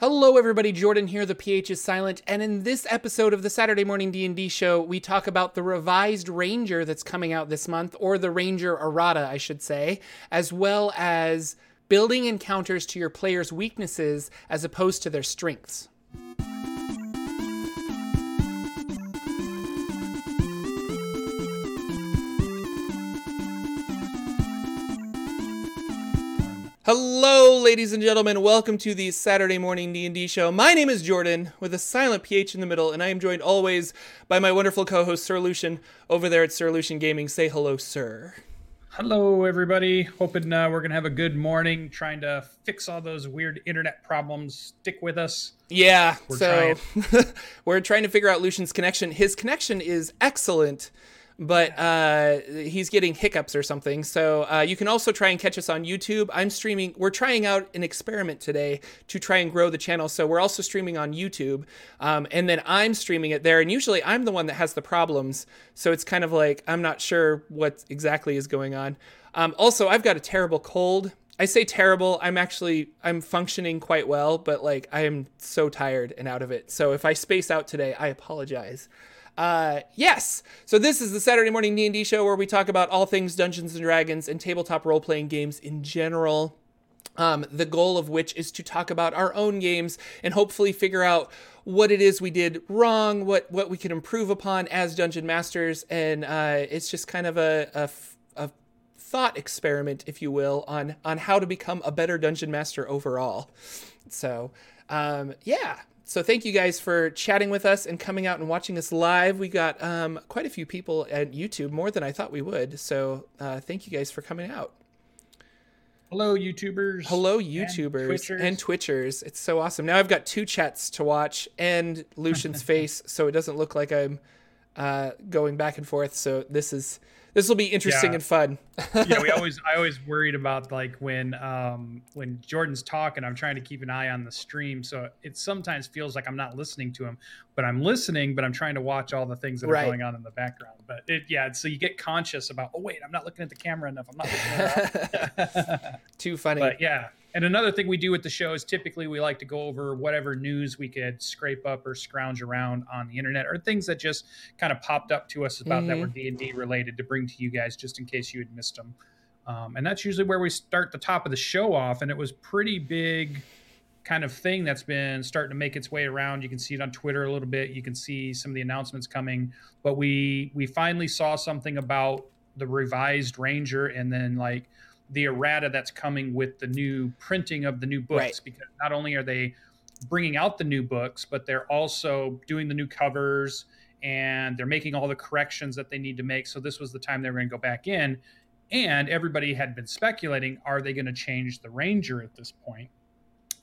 Hello everybody, Jordan here, the PH is silent, and in this episode of the Saturday Morning D&D show, we talk about the revised Ranger that's coming out this month, or the Ranger errata, I should say, as well as building encounters to your players' weaknesses as opposed to their strengths. Hello, ladies and gentlemen. Welcome to the Saturday morning D&D show. My name is Jordan, with a silent PH in the middle, and I am joined always by my wonderful co-host Sir Lucian over there at Sir Lucian Gaming. Say hello, sir. Hello, everybody. Hoping uh, we're gonna have a good morning. Trying to fix all those weird internet problems. Stick with us. Yeah, we're so trying. we're trying to figure out Lucian's connection. His connection is excellent but uh, he's getting hiccups or something. So uh, you can also try and catch us on YouTube. I'm streaming. We're trying out an experiment today to try and grow the channel. So we're also streaming on YouTube, um, and then I'm streaming it there. And usually I'm the one that has the problems. So it's kind of like I'm not sure what exactly is going on. Um, also, I've got a terrible cold. I say terrible. I'm actually I'm functioning quite well, but like I am so tired and out of it. So if I space out today, I apologize. Uh, yes. So this is the Saturday morning D&D show where we talk about all things Dungeons and Dragons and tabletop role-playing games in general. Um, the goal of which is to talk about our own games and hopefully figure out what it is we did wrong, what what we can improve upon as dungeon masters, and uh, it's just kind of a, a, thought experiment, if you will, on on how to become a better dungeon master overall. So, um, yeah, so thank you guys for chatting with us and coming out and watching us live. We got um, quite a few people at YouTube, more than I thought we would. So uh, thank you guys for coming out. Hello, YouTubers. Hello, YouTubers and Twitchers. and Twitchers. It's so awesome. Now I've got two chats to watch and Lucian's face, so it doesn't look like I'm uh, going back and forth. So this is this will be interesting yeah. and fun. yeah, we always I always worried about like when um when Jordan's talking, I'm trying to keep an eye on the stream, so it sometimes feels like I'm not listening to him, but I'm listening, but I'm trying to watch all the things that are going on in the background. But it yeah, so you get conscious about oh wait, I'm not looking at the camera enough. I'm not. Too funny. But yeah, and another thing we do with the show is typically we like to go over whatever news we could scrape up or scrounge around on the internet or things that just kind of popped up to us about mm-hmm. that were D and D related to bring to you guys just in case you had missed them. Um, and that's usually where we start the top of the show off. And it was pretty big kind of thing that's been starting to make its way around. You can see it on Twitter a little bit. You can see some of the announcements coming. But we we finally saw something about the revised Ranger, and then like the errata that's coming with the new printing of the new books right. because not only are they bringing out the new books but they're also doing the new covers and they're making all the corrections that they need to make so this was the time they were going to go back in and everybody had been speculating are they going to change the ranger at this point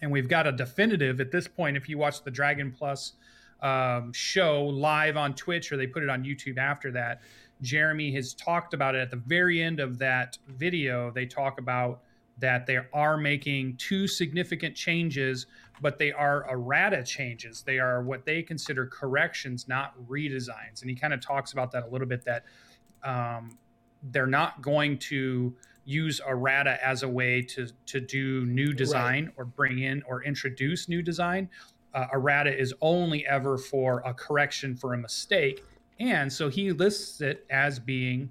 and we've got a definitive at this point if you watch the dragon plus um, show live on twitch or they put it on youtube after that Jeremy has talked about it at the very end of that video. They talk about that they are making two significant changes, but they are errata changes. They are what they consider corrections, not redesigns. And he kind of talks about that a little bit that um, they're not going to use errata as a way to to do new design right. or bring in or introduce new design. Uh, errata is only ever for a correction for a mistake and so he lists it as being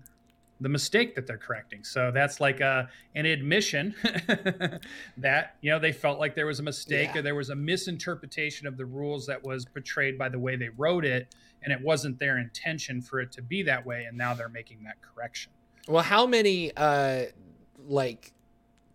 the mistake that they're correcting. So that's like a an admission that you know they felt like there was a mistake yeah. or there was a misinterpretation of the rules that was portrayed by the way they wrote it, and it wasn't their intention for it to be that way, and now they're making that correction. Well, how many uh, like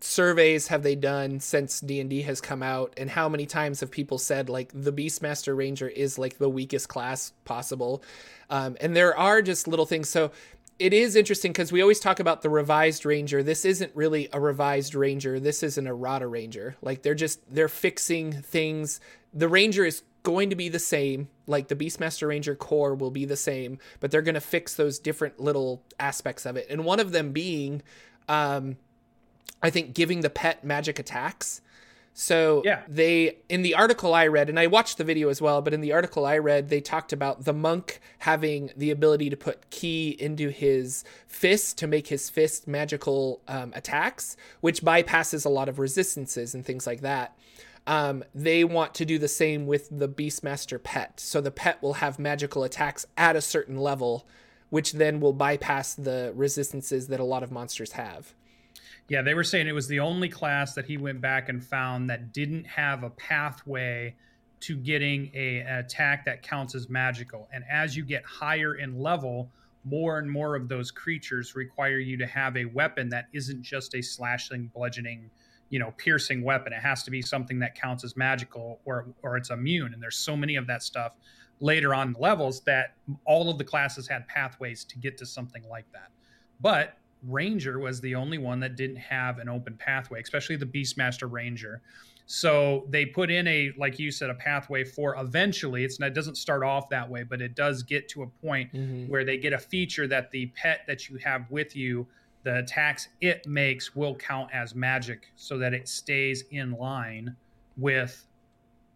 surveys have they done since D&D has come out? And how many times have people said like the Beastmaster Ranger is like the weakest class possible? Um, and there are just little things. So it is interesting because we always talk about the revised ranger. This isn't really a revised ranger. This is an errata ranger. Like they're just they're fixing things. The ranger is going to be the same. Like the beastmaster ranger core will be the same but they're going to fix those different little aspects of it. And one of them being um, I think giving the pet magic attacks. So yeah. they in the article I read, and I watched the video as well, but in the article I read, they talked about the monk having the ability to put ki into his fist to make his fist magical um, attacks, which bypasses a lot of resistances and things like that. Um, they want to do the same with the Beastmaster pet. So the pet will have magical attacks at a certain level, which then will bypass the resistances that a lot of monsters have. Yeah, they were saying it was the only class that he went back and found that didn't have a pathway to getting a, an attack that counts as magical. And as you get higher in level, more and more of those creatures require you to have a weapon that isn't just a slashing, bludgeoning, you know, piercing weapon. It has to be something that counts as magical or or it's immune. And there's so many of that stuff later on levels that all of the classes had pathways to get to something like that. But Ranger was the only one that didn't have an open pathway, especially the Beastmaster Ranger. So they put in a, like you said, a pathway for eventually. It's not, it doesn't start off that way, but it does get to a point mm-hmm. where they get a feature that the pet that you have with you, the attacks it makes will count as magic, so that it stays in line with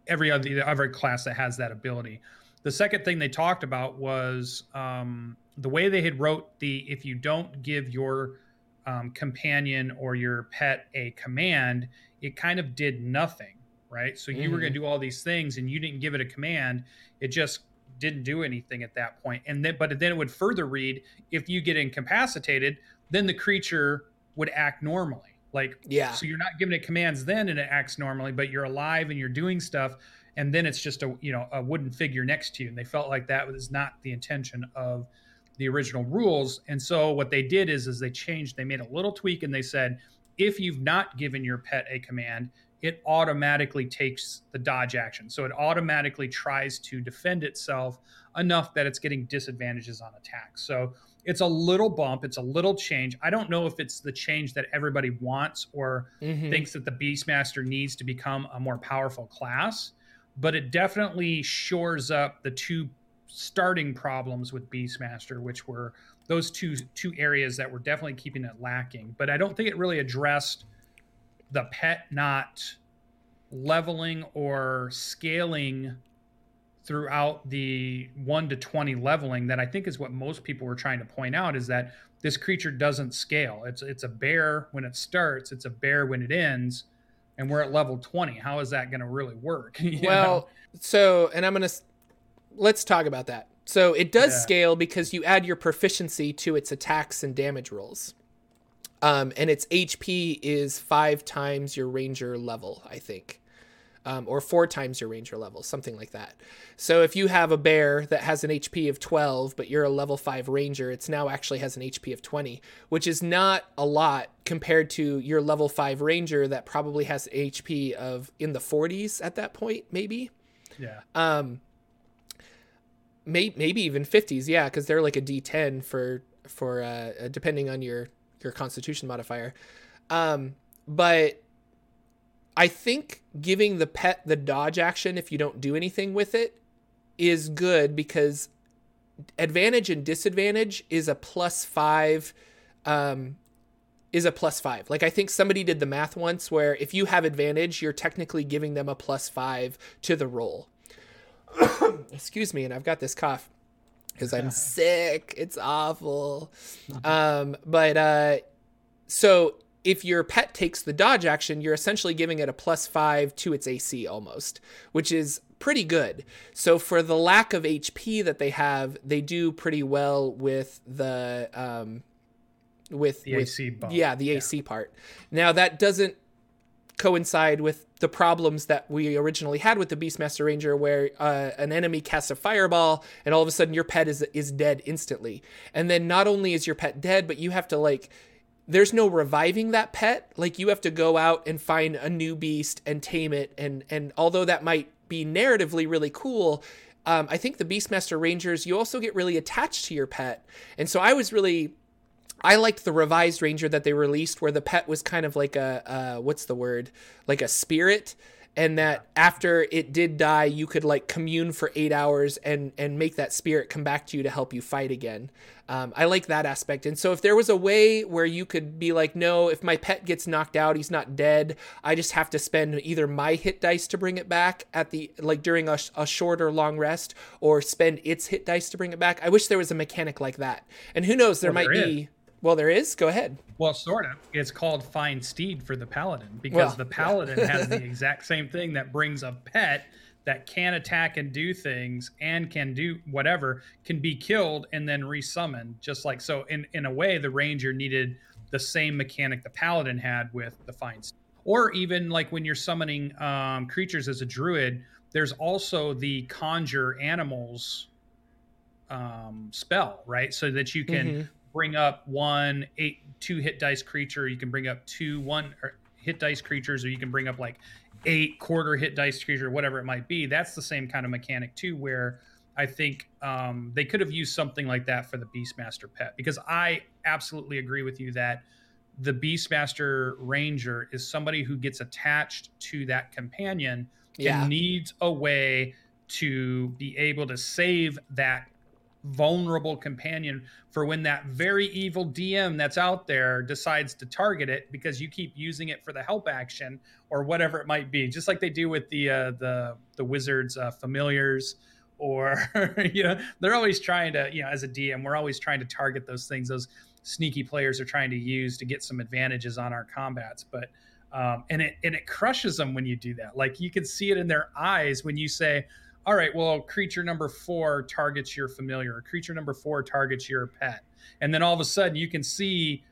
every other other class that has that ability. The second thing they talked about was um, the way they had wrote the if you don't give your um, companion or your pet a command, it kind of did nothing, right? So you mm-hmm. were going to do all these things and you didn't give it a command. It just didn't do anything at that point. And then, but then it would further read if you get incapacitated, then the creature would act normally. Like, yeah. So you're not giving it commands then and it acts normally, but you're alive and you're doing stuff. And then it's just a, you know, a wooden figure next to you. And they felt like that was not the intention of the original rules. And so what they did is, is they changed, they made a little tweak and they said, if you've not given your pet a command, it automatically takes the dodge action. So it automatically tries to defend itself enough that it's getting disadvantages on attacks. So it's a little bump, it's a little change. I don't know if it's the change that everybody wants or mm-hmm. thinks that the Beastmaster needs to become a more powerful class, but it definitely shores up the two starting problems with Beastmaster, which were those two two areas that were definitely keeping it lacking. But I don't think it really addressed the pet not leveling or scaling throughout the 1 to 20 leveling that I think is what most people were trying to point out is that this creature doesn't scale. It's it's a bear when it starts, it's a bear when it ends, and we're at level 20. How is that going to really work? well, know? so and I'm going to let's talk about that. So it does yeah. scale because you add your proficiency to its attacks and damage rolls. Um, and its HP is five times your ranger level, I think. Um, or four times your ranger level, something like that. So if you have a bear that has an HP of 12, but you're a level 5 ranger, it's now actually has an HP of 20, which is not a lot compared to your level 5 ranger that probably has HP of in the 40s at that point, maybe. Yeah. Um, may, maybe even 50s yeah because they're like a d10 for for uh, uh, depending on your your constitution modifier. Um but i think giving the pet the dodge action if you don't do anything with it is good because advantage and disadvantage is a plus five um is a plus five. Like i think somebody did the math once where if you have advantage you're technically giving them a plus five to the roll excuse me, and I've got this cough because I'm sick. It's awful. Um, but uh, so if your pet takes the dodge action, you're essentially giving it a plus five to its AC almost, which is pretty good. So for the lack of HP that they have, they do pretty well with the um, with the with, AC bump. Yeah, the AC part. Now that doesn't coincide with the problems that we originally had with the Beastmaster Ranger, where uh, an enemy casts a fireball and all of a sudden your pet is is dead instantly. And then not only is your pet dead, but you have to like there's no reviving that pet. Like you have to go out and find a new beast and tame it. And and although that might be narratively really cool, um, I think the Beastmaster Rangers you also get really attached to your pet. And so I was really I liked the revised Ranger that they released, where the pet was kind of like a uh, what's the word, like a spirit, and that after it did die, you could like commune for eight hours and and make that spirit come back to you to help you fight again. Um, I like that aspect, and so if there was a way where you could be like, no, if my pet gets knocked out, he's not dead. I just have to spend either my hit dice to bring it back at the like during a, a short or long rest, or spend its hit dice to bring it back. I wish there was a mechanic like that. And who knows, there well, might there be. Well, there is. Go ahead. Well, sort of. It's called Find Steed for the Paladin because Well, the Paladin has the exact same thing that brings a pet that can attack and do things and can do whatever, can be killed and then resummoned. Just like so, in, in a way, the Ranger needed the same mechanic the Paladin had with the Find Steed. Or even like when you're summoning um, creatures as a druid, there's also the conjure animals um, spell, right? So that you can Mhm. Bring up one eight two hit dice creature. You can bring up two one hit dice creatures, or you can bring up like eight quarter hit dice creature, whatever it might be. That's the same kind of mechanic too, where I think um, they could have used something like that for the Beastmaster pet because I absolutely agree with you that the Beastmaster Ranger is somebody who gets attached to that companion Yeah. and needs a way to be able to save that vulnerable companion for when that very evil DM that's out there decides to target it because you keep using it for the help action or whatever it might be. Just like they do with the uh, the the wizards uh, familiars or you know they're always trying to you know as a DM we're always trying to target those things those sneaky players are trying to use to get some advantages on our combats. But um, and it and it crushes them when you do that. Like you can see it in their eyes when you say all right, well, creature number four targets your familiar, creature number four targets your pet. And then all of a sudden you can see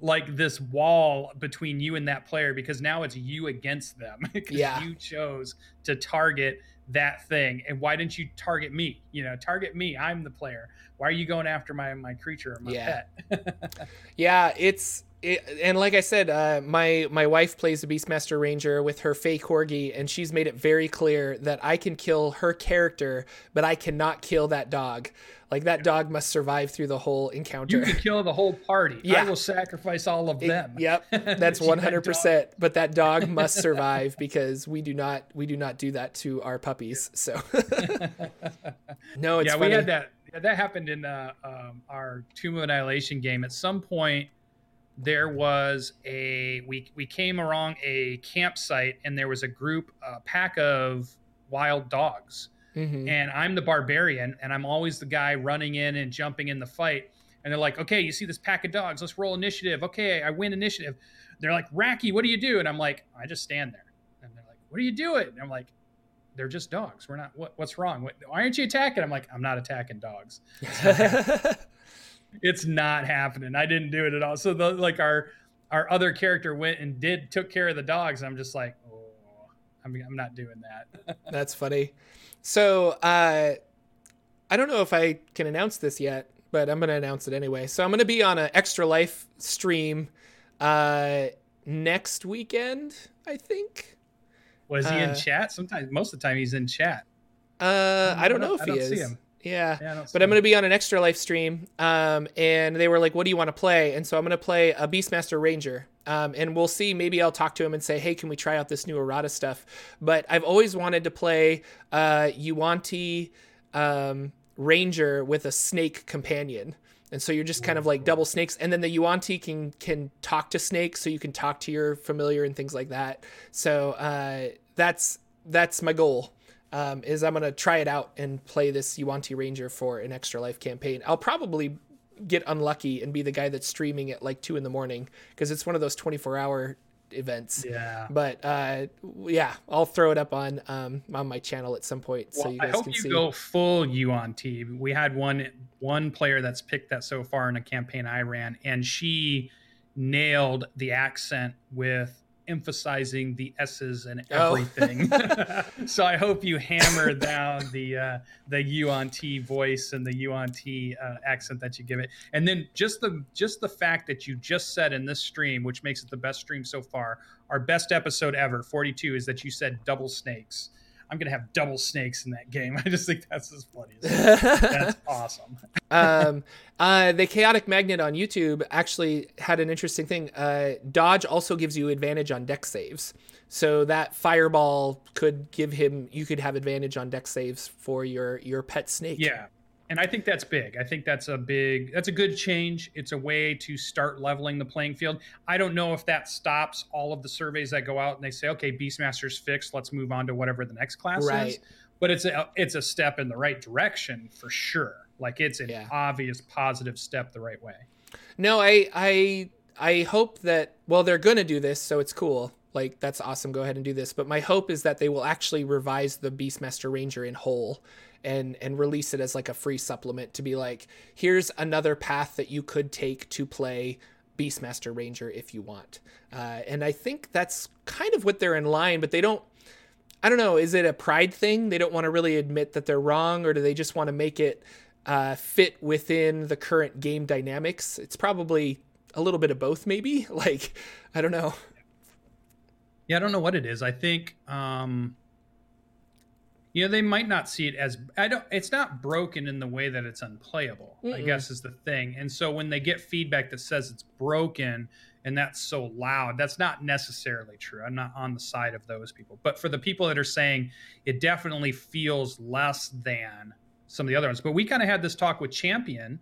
like this wall between you and that player because now it's you against them because Yeah. you chose to target that thing. And why didn't you target me? You know, target me. I'm the player. Why are you going after my my creature or my Yeah. pet? Yeah, it's it, and like I said, uh, my my wife plays the Beastmaster Ranger with her Fey Corgi, and she's made it very clear that I can kill her character, but I cannot kill that dog. Like that dog must survive through the whole encounter. you can kill the whole party. Yeah. I will sacrifice all of It- them. yep, that's one hundred percent. But that dog must survive because we do not we do not do that to our puppies. So no, it's yeah, funny. we had that. That happened in uh, um, our Tomb of Annihilation game. At some point, there was a we we came along a campsite, and there was a group, a pack of wild dogs, Mhm. and I'm the barbarian, and I'm always the guy running in and jumping in the fight. And they're like, "Okay, you see this pack of dogs? Let's roll initiative." Okay, I win initiative. They're like, "Racky, what do you do?" And I'm like, "I just stand there." And they're like, "What are you doing?" And I'm like, "They're just dogs. We're not. What, what's wrong? What, why aren't you attacking?" I'm like, "I'm not attacking dogs. It's not happening. I didn't do it at all." So the like our our other character went and did took care of the dogs. I'm just like, "Oh, I'm, I'm not doing that." That's funny. So, uh, I don't know if I can announce this yet, but I'm going to announce it anyway. So, I'm going to be on an Extra Life stream uh, next weekend, I think. Was he in Uh, chat? Sometimes, most of the time, he's in chat. Uh, I don't know if I he don't is. Yeah. Yeah, I don't see But I'm going to be on an Extra Life stream. Um, and they were like, what do you want to play? And so I'm going to play a Beastmaster Ranger. Um, and we'll see. Maybe I'll talk to him and say, hey, can we try out this new errata stuff? But I've always wanted to play uh, Yuan-ti um, Ranger with a snake companion. And so you're just kind of like double snakes, and then the Yuan-ti can can talk to snakes, so you can talk to your familiar and things like that. So uh, that's that's my goal um, is I'm gonna try it out and play this Yuan-ti Ranger for an extra life campaign. I'll probably get unlucky and be the guy that's streaming at like two in the morning because it's one of those 24 hour events. Yeah. But uh, yeah, I'll throw it up on um, on my channel at some point so Well, you I guys hope can you see. go full Yuan-ti. We had one one player that's picked that so far in a campaign I ran, and she nailed the accent with emphasizing the s's and Oh. everything. so I hope you hammer down the uh, the Yuan-ti voice and the Yuan-ti uh, accent that you give it, and then just the just the fact that you just said in this stream, which makes it the best stream so far, our best episode ever, forty two, is that you said double snakes. I'm gonna have double snakes in that game. I just think that's as funny. As that's awesome. um, uh, the chaotic magnet on YouTube actually had an interesting thing. Uh, dodge also gives you advantage on dex saves, so that fireball could give him. You could have advantage on dex saves for your your pet snake. Yeah. And I think that's big. I think that's a big that's a good change. It's a way to start leveling the playing field. I don't know if that stops all of the surveys that go out and they say, okay, Beastmaster's fixed, let's move on to whatever the next class is. But it's a it's a step in the right direction for sure. Like it's an Yeah. obvious positive step the right way. No, I I I hope that well they're going to do this, so it's cool. Like that's awesome. Go ahead and do this. But my hope is that they will actually revise the Beastmaster Ranger in whole and and release it as like a free supplement to be like here's another path that you could take to play Beastmaster Ranger if you want. Uh, and I think that's kind of what they're in line, but they don't. I don't know. Is it a pride thing? They don't want to really admit that they're wrong, or do they just want to make it uh, fit within the current game dynamics? It's probably a little bit of both, maybe. Like, I don't know. Yeah, I don't know what it is. I think, um, you know, they might not see it as I don't. It's not broken in the way that it's unplayable. Mm-mm. I guess is the thing. And so when they get feedback that says it's broken and that's so loud, that's not necessarily true. I'm not on the side of those people. But for the people that are saying it definitely feels less than some of the other ones. But we kind of had this talk with Champion.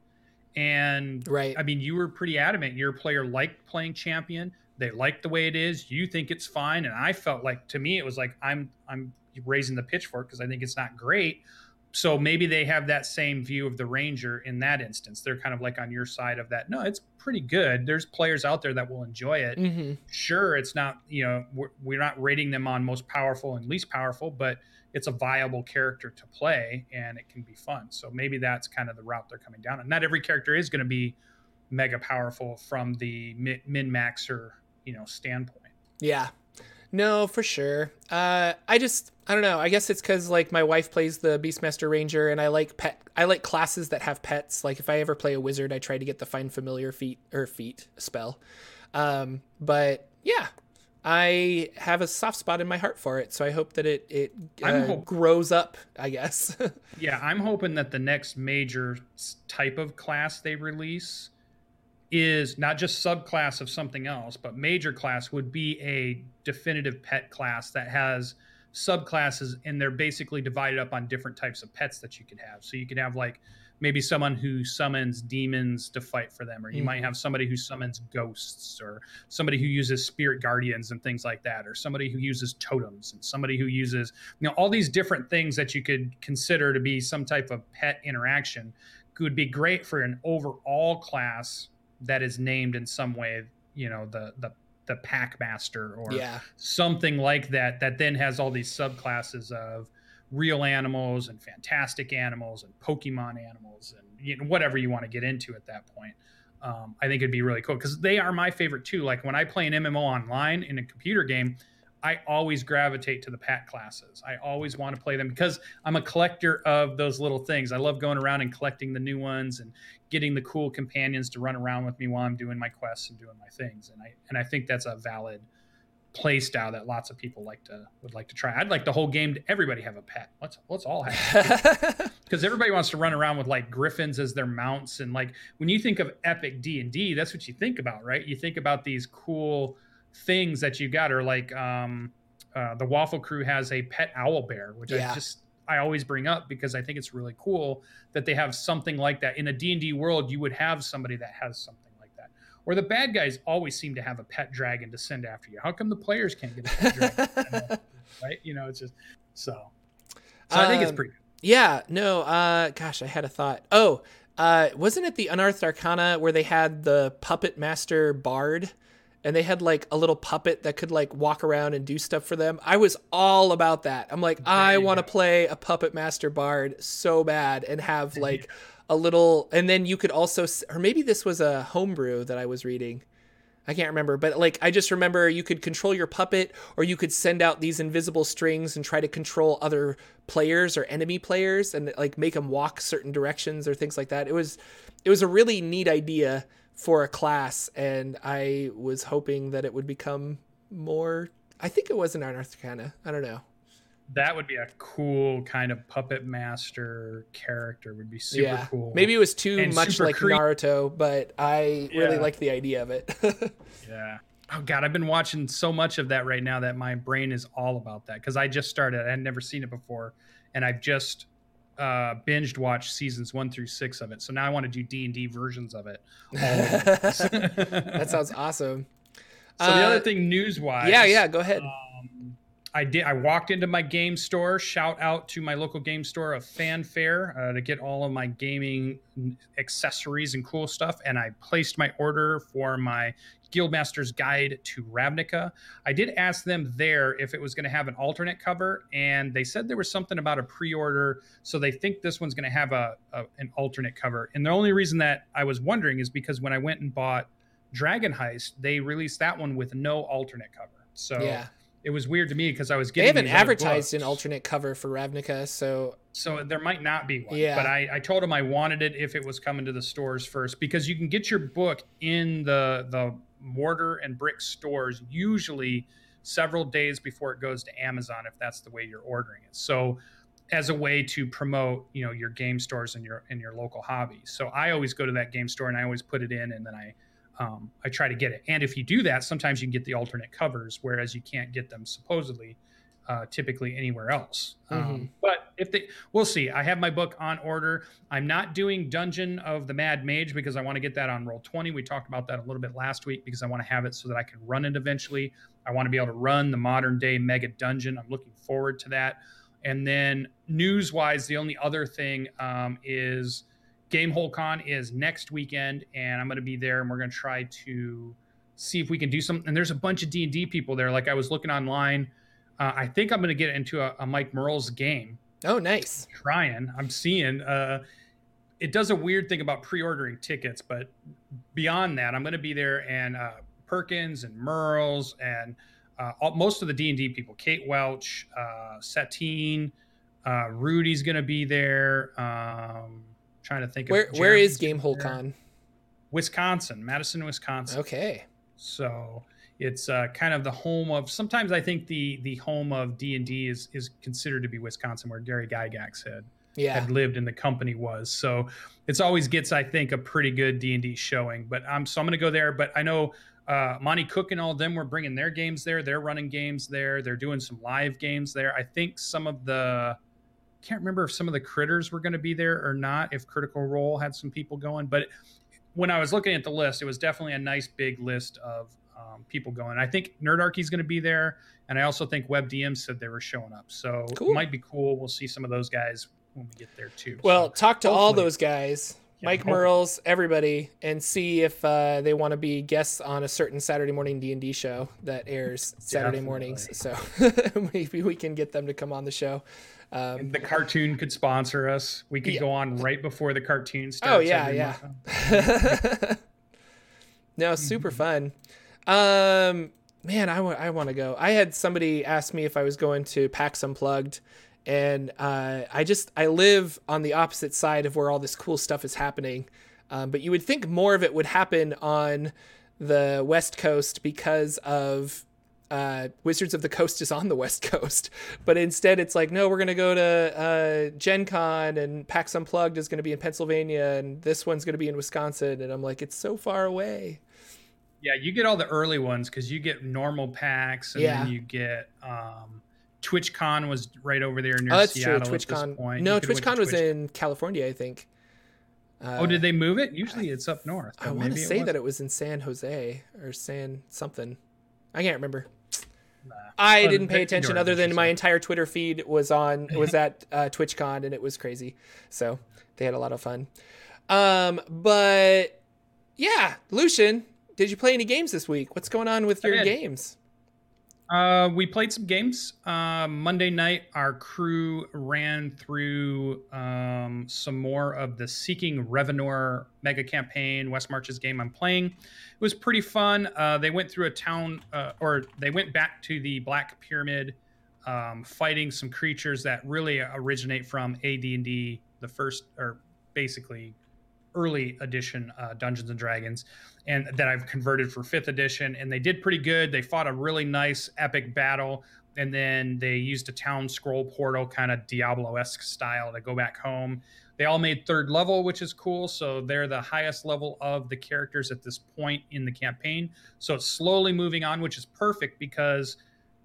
And right. I mean, you were pretty adamant. Your player liked playing champion. They like the way it is. You think it's fine, and I felt like to me it was like I'm I'm raising the pitchfork because I think it's not great. So maybe they have that same view of the Ranger in that instance. They're kind of like on your side of that. No, it's pretty good. There's players out there that will enjoy it. Mm-hmm. Sure, it's not you know we're, we're not rating them on most powerful and least powerful, but it's a viable character to play and it can be fun. So maybe that's kind of the route they're coming down. And not every character is going to be mega powerful from the min maxer, you know, standpoint. Yeah. No, for sure. Uh, I just I don't know. I guess it's because like my wife plays the Beastmaster Ranger, and I like pet. I like classes that have pets. Like if I ever play a wizard, I try to get the find familiar feat or feat spell. Um, but yeah, I have a soft spot in my heart for it, so I hope that it it uh, hope- grows up. I guess. yeah, I'm hoping that the next major type of class they release is not just subclass of something else, but major class would be a definitive pet class that has subclasses, and they're basically divided up on different types of pets that you could have. So you could have like maybe someone who summons demons to fight for them or you mm-hmm. might have somebody who summons ghosts or somebody who uses spirit guardians and things like that or somebody who uses totems and somebody who uses you know all these different things that you could consider to be some type of pet interaction would be great for an overall class that is named in some way you know the the the pack master or yeah. something like that that then has all these subclasses of real animals and fantastic animals and Pokemon animals and you know, whatever you want to get into at that point. Um, I think it'd be really cool because they are my favorite too. Like when I play an MMO online in a computer game, I always gravitate to the pack classes. I always want to play them because I'm a collector of those little things. I love going around and collecting the new ones and getting the cool companions to run around with me while I'm doing my quests and doing my things. And I and I think that's a valid play style that lots of people like to would like to try. I'd like the whole game to everybody have a pet. Let's let's all have because everybody wants to run around with like griffins as their mounts and like when you think of epic D and D, that's what you think about, right? You think about these cool things that you got, are like um, uh, the Waffle Crew has a pet owl bear, which yeah. I just I always bring up because I think it's really cool that they have something like that in a D and D world. You would have somebody that has something like that, or the bad guys always seem to have a pet dragon to send after you. How come the players can't get a pet dragon? right? You know, it's just so. So um, I think it's um, pretty. Good. Yeah. No. Uh. Gosh, I had a thought. Oh. Uh. Wasn't it the Unearthed Arcana where they had the puppet master bard? And they had like a little puppet that could like walk around and do stuff for them. I was all about that. I'm like, I want to play a puppet master bard so bad and have like a little and then you could also or maybe this was a homebrew that I was reading. I can't remember, but like I just remember you could control your puppet or you could send out these invisible strings and try to control other players or enemy players and like make them walk certain directions or things like that. It was it was a really neat idea for a class and I was hoping that it would become more I think it was an Arcana. I don't know that would be a cool kind of puppet master character would be super yeah. cool maybe it was too and much like cre- naruto but i yeah. really like the idea of it yeah oh god i've been watching so much of that right now that my brain is all about that because i just started i had never seen it before and i've just uh, binged watched seasons one through six of it so now i want to do d&d versions of it that sounds awesome so uh, the other uh, thing news wise yeah yeah go ahead um, I did. I walked into my game store. Shout out to my local game store of Fanfare uh, to get all of my gaming accessories and cool stuff. And I placed my order for my Guildmaster's Guide to Ravnica. I did ask them there if it was going to have an alternate cover, and they said there was something about a pre-order, so they think this one's going to have a, a an alternate cover. And the only reason that I was wondering is because when I went and bought Dragon Heist, they released that one with no alternate cover. So yeah it was weird to me because I was getting. They haven't advertised an alternate cover for Ravnica, so so there might not be one. Yeah. But I, I told him I wanted it if it was coming to the stores first because you can get your book in the the mortar and brick stores usually several days before it goes to Amazon if that's the way you're ordering it. So as a way to promote, you know, your game stores and your and your local hobby. So I always go to that game store and I always put it in and then I um, I try to get it. And if you do that, sometimes you can get the alternate covers, whereas you can't get them supposedly uh, typically anywhere else. Um, mm-hmm. Um, but if they, we'll see. I have my book on order. I'm not doing Dungeon of the Mad Mage because I want to get that on Roll Twenty. We talked about that a little bit last week because I want to have it so that I can run it eventually. I want to be able to run the modern day Mega Dungeon. I'm looking forward to that. And then news wise, the only other thing um, is Gamehole Con is next weekend, and I'm going to be there, and we're going to try to see if we can do something. And there's a bunch of D and D people there. Like I was looking online, uh, I think I'm going to get into a, a, Mike Mearls game. Oh, nice! trying. I'm seeing. Uh, it does a weird thing about pre-ordering tickets, but beyond that, I'm going to be there, and uh, Perkins and Mearls and uh, all, most of the D and D people, Kate Welch, uh, Satine, uh, Rudy's going to be there. Um, trying to think where of where is Gamehole Con? Wisconsin, Madison, Wisconsin. Okay. So it's uh, kind of the home of. Sometimes I think the the home of D and D is is considered to be Wisconsin, where Gary Gygax had yeah. had lived and the company was. So it's always gets I think a pretty good D and D showing. But I'm so I'm going to go there. But I know uh, Monte Cook and all of them were bringing their games there. They're running games there. They're doing some live games there. I think some of the can't remember if some of the critters were going to be there or not. If Critical Role had some people going, but when I was looking at the list, it was definitely a nice big list of um, people going. I think Nerdarchy is going to be there, and I also think WebDM said they were showing up. So cool. it might be cool. We'll see some of those guys when we get there too. Well, so talk to hopefully. all those guys. Yeah, Mike Mearls, everybody, and see if uh, they want to be guests on a certain Saturday morning D and D show that airs Saturday Definitely. mornings. So maybe we can get them to come on the show. Um, the cartoon could sponsor us. We could yeah. go on right before the cartoon starts. Oh yeah, yeah. no, super fun. Um, man, I, w- I want to go. I had somebody ask me if I was going to PAX Unplugged, and uh, I just I live on the opposite side of where all this cool stuff is happening. Um, but you would think more of it would happen on the West Coast because of uh, Wizards of the Coast is on the West Coast, but instead it's like, no, we're going to go to uh, Gen Con and PAX Unplugged is going to be in Pennsylvania and this one's going to be in Wisconsin. And I'm like, it's so far away. Yeah, you get all the early ones because you get normal PAX, and yeah. then you get um, TwitchCon was right over there near oh, that's Seattle true. TwitchCon. No, TwitchCon was Twitch. in California, I think. Uh, oh, did they move it? Usually it's up north. I want to say that it was in San Jose or San something. I can't remember. I didn't pay attention other than my entire Twitter feed was on was at uh, TwitchCon and it was crazy. So they had a lot of fun. Um, but yeah, Lucian, did you play any games this week? What's going on with your games? Uh, we played some games. Uh, Monday night, our crew ran through um, some more of the Seeking Revenor mega campaign, West March's game I'm playing. It was pretty fun. Uh, they went through a town, uh, or they went back to the Black Pyramid, um, fighting some creatures that really originate from AD&D, the first, or basically early edition uh, Dungeons and Dragons, and that I've converted for fifth edition. And they did pretty good. They fought a really nice epic battle, and then they used a town scroll portal, kind of Diablo esque style, to go back home. They all made third level, which is cool. So they're the highest level of the characters at this point in the campaign. So it's slowly moving on, which is perfect because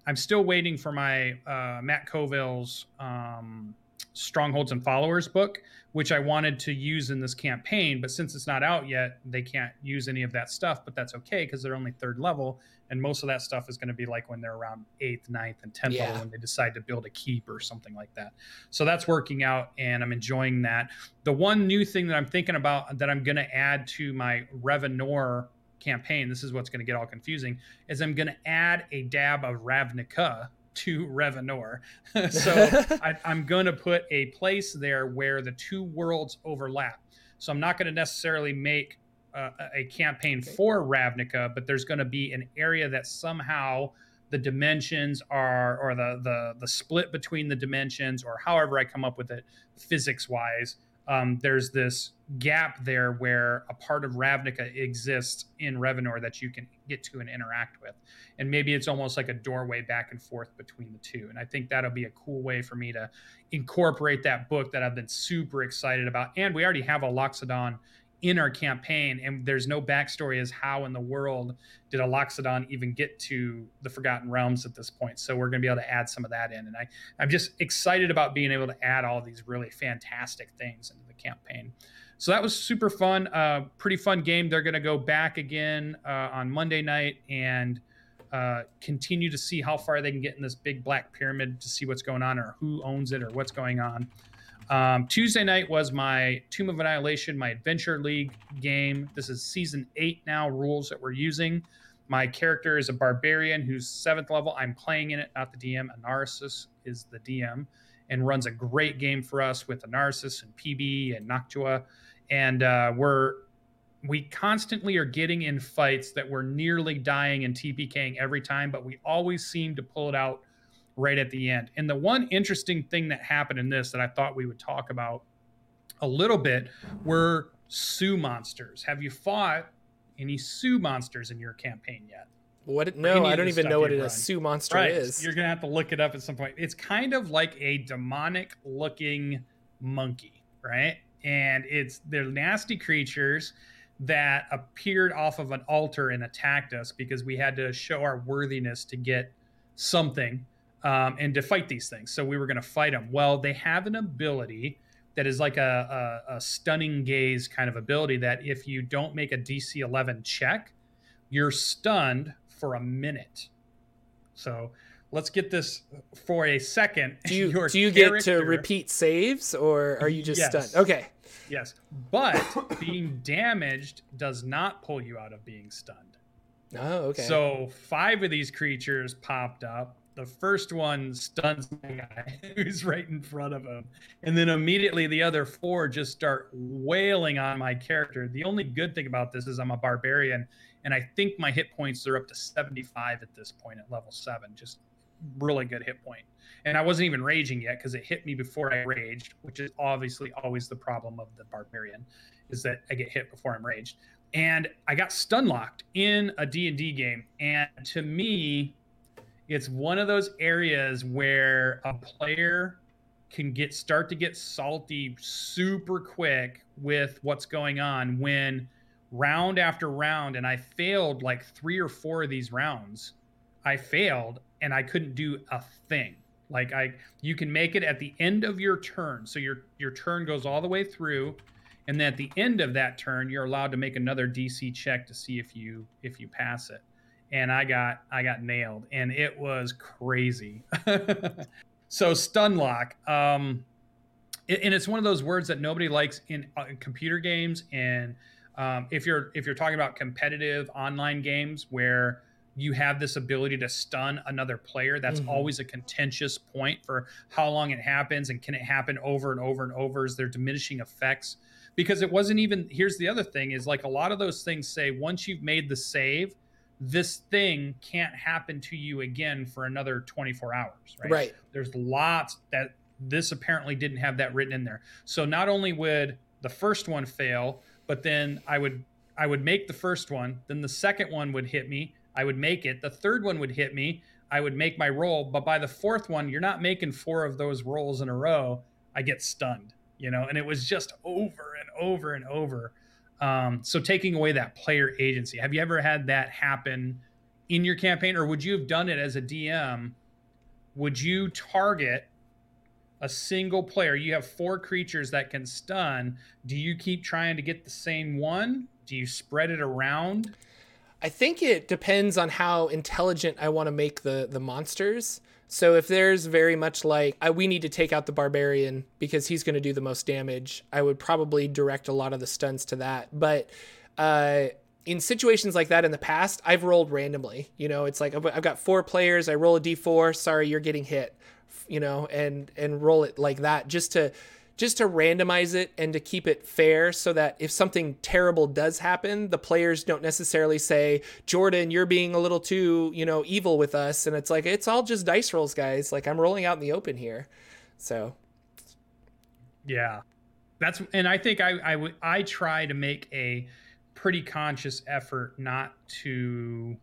I'm still waiting for my uh, Matt Colville's. Um, Strongholds and Followers book, which I wanted to use in this campaign. But since it's not out yet, they can't use any of that stuff. But that's okay because they're only third level. And most of that stuff is going to be like when they're around eighth, ninth, and 10th yeah. level when they decide to build a keep or something like that. So that's working out and I'm enjoying that. The one new thing that I'm thinking about that I'm going to add to my Revanor campaign, this is what's going to get all confusing, is I'm going to add a dab of Ravnica to Revanor. so I, am going to put a place there where the two worlds overlap. So I'm not going to necessarily make uh, a campaign okay. for Ravnica, but there's going to be an area that somehow the dimensions are, or the the the split between the dimensions, or however I come up with it, physics wise, um, there's this gap there where a part of Ravnica exists in Revanor that you can get to and interact with. And maybe it's almost like a doorway back and forth between the two. And I think that'll be a cool way for me to incorporate that book that I've been super excited about. And we already have a Loxodon in our campaign, and there's no backstory as how in the world did a Loxodon even get to the Forgotten Realms at this point. So we're going to be able to add some of that in, and I I'm just excited about being able to add all these really fantastic things into the campaign. So that was super fun, uh, pretty fun game. They're going to go back again uh, on Monday night and uh, continue to see how far they can get in this big black pyramid to see what's going on or who owns it or what's going on. Um, Tuesday night was my Tomb of Annihilation, my Adventure League game. This is season eight now, rules that we're using. My character is a barbarian who's seventh level. I'm playing in it, not the DM. Anarsis is the DM and runs a great game for us with Anarsis and PB and Noctua. And uh, we're we constantly are getting in fights that we're nearly dying and TPKing every time, but we always seem to pull it out right at the end. And the one interesting thing that happened in this that I thought we would talk about a little bit were Su-monsters. Have you fought any Su-monsters in your campaign yet? What? No, I don't even know what a Su-monster right. is. You're gonna have to look it up at some point. It's kind of like a demonic-looking monkey, right? And it's they're nasty creatures that appeared off of an altar and attacked us because we had to show our worthiness to get something um, and to fight these things. So we were going to fight them. Well, they have an ability that is like a, a, a, stunning gaze kind of ability that if you don't make a DC 11 check, you're stunned for a minute. So let's get this for a second. Do you, do you get to repeat saves or are you just yes. stunned? Okay. Yes. But being damaged does not pull you out of being stunned. Oh, okay. So five of these creatures popped up the first one stuns the guy who's right in front of him. And then immediately the other four just start wailing on my character. The only good thing about this is I'm a barbarian, and I think my hit points are up to 75 at this point at level seven. Just really good hit point. And I wasn't even raging yet because it hit me before I raged, which is obviously always the problem of the barbarian, is that I get hit before I'm raged. And I got stun locked in a D&D game. And to me, it's one of those areas where a player can get start to get salty super quick with what's going on when round after round and I failed like 3 or 4 of these rounds. I failed and I couldn't do a thing. Like I you can make it at the end of your turn. So your your turn goes all the way through and then at the end of that turn you're allowed to make another DC check to see if you if you pass it and I got I got nailed, and it was crazy. so stun lock, um, and it's one of those words that nobody likes in, uh, computer games. And um, if you're if you're talking about competitive online games where you have this ability to stun another player, that's mm-hmm. always a contentious point for how long it happens and can it happen over and over and over? Is there diminishing effects? Because it wasn't even. Here's the other thing: is like a lot of those things say once you've made the save this thing can't happen to you again for another 24 hours, right? Right. There's lots that this apparently didn't have that written in there. So not only would the first one fail, but then I would I would make the first one, then the second one would hit me, I would make it, the third one would hit me, I would make my roll, but by the fourth one, you're not making four of those rolls in a row, I get stunned, you know, and it was just over and over and over. Um, so taking away that player agency, have you ever had that happen in your campaign, or would you have done it as a DM? Would you target a single player, you have four creatures that can stun. Do you keep trying to get the same one? Do you spread it around? I think it depends on how intelligent I want to make the the monsters. So if there's very much like I, we need to take out the barbarian because he's going to do the most damage, I would probably direct a lot of the stunts to that. But uh, in situations like that in the past, I've rolled randomly. You know, it's like I've got four players. I roll a d4. Sorry, you're getting hit. You know, and and roll it like that just to just to randomize it and to keep it fair so that if something terrible does happen, the players don't necessarily say, Jordan, you're being a little too, you know, evil with us. And it's like, it's all just dice rolls, guys. Like I'm rolling out in the open here. So. Yeah. That's, and I think I, I would, I try to make a pretty conscious effort not to,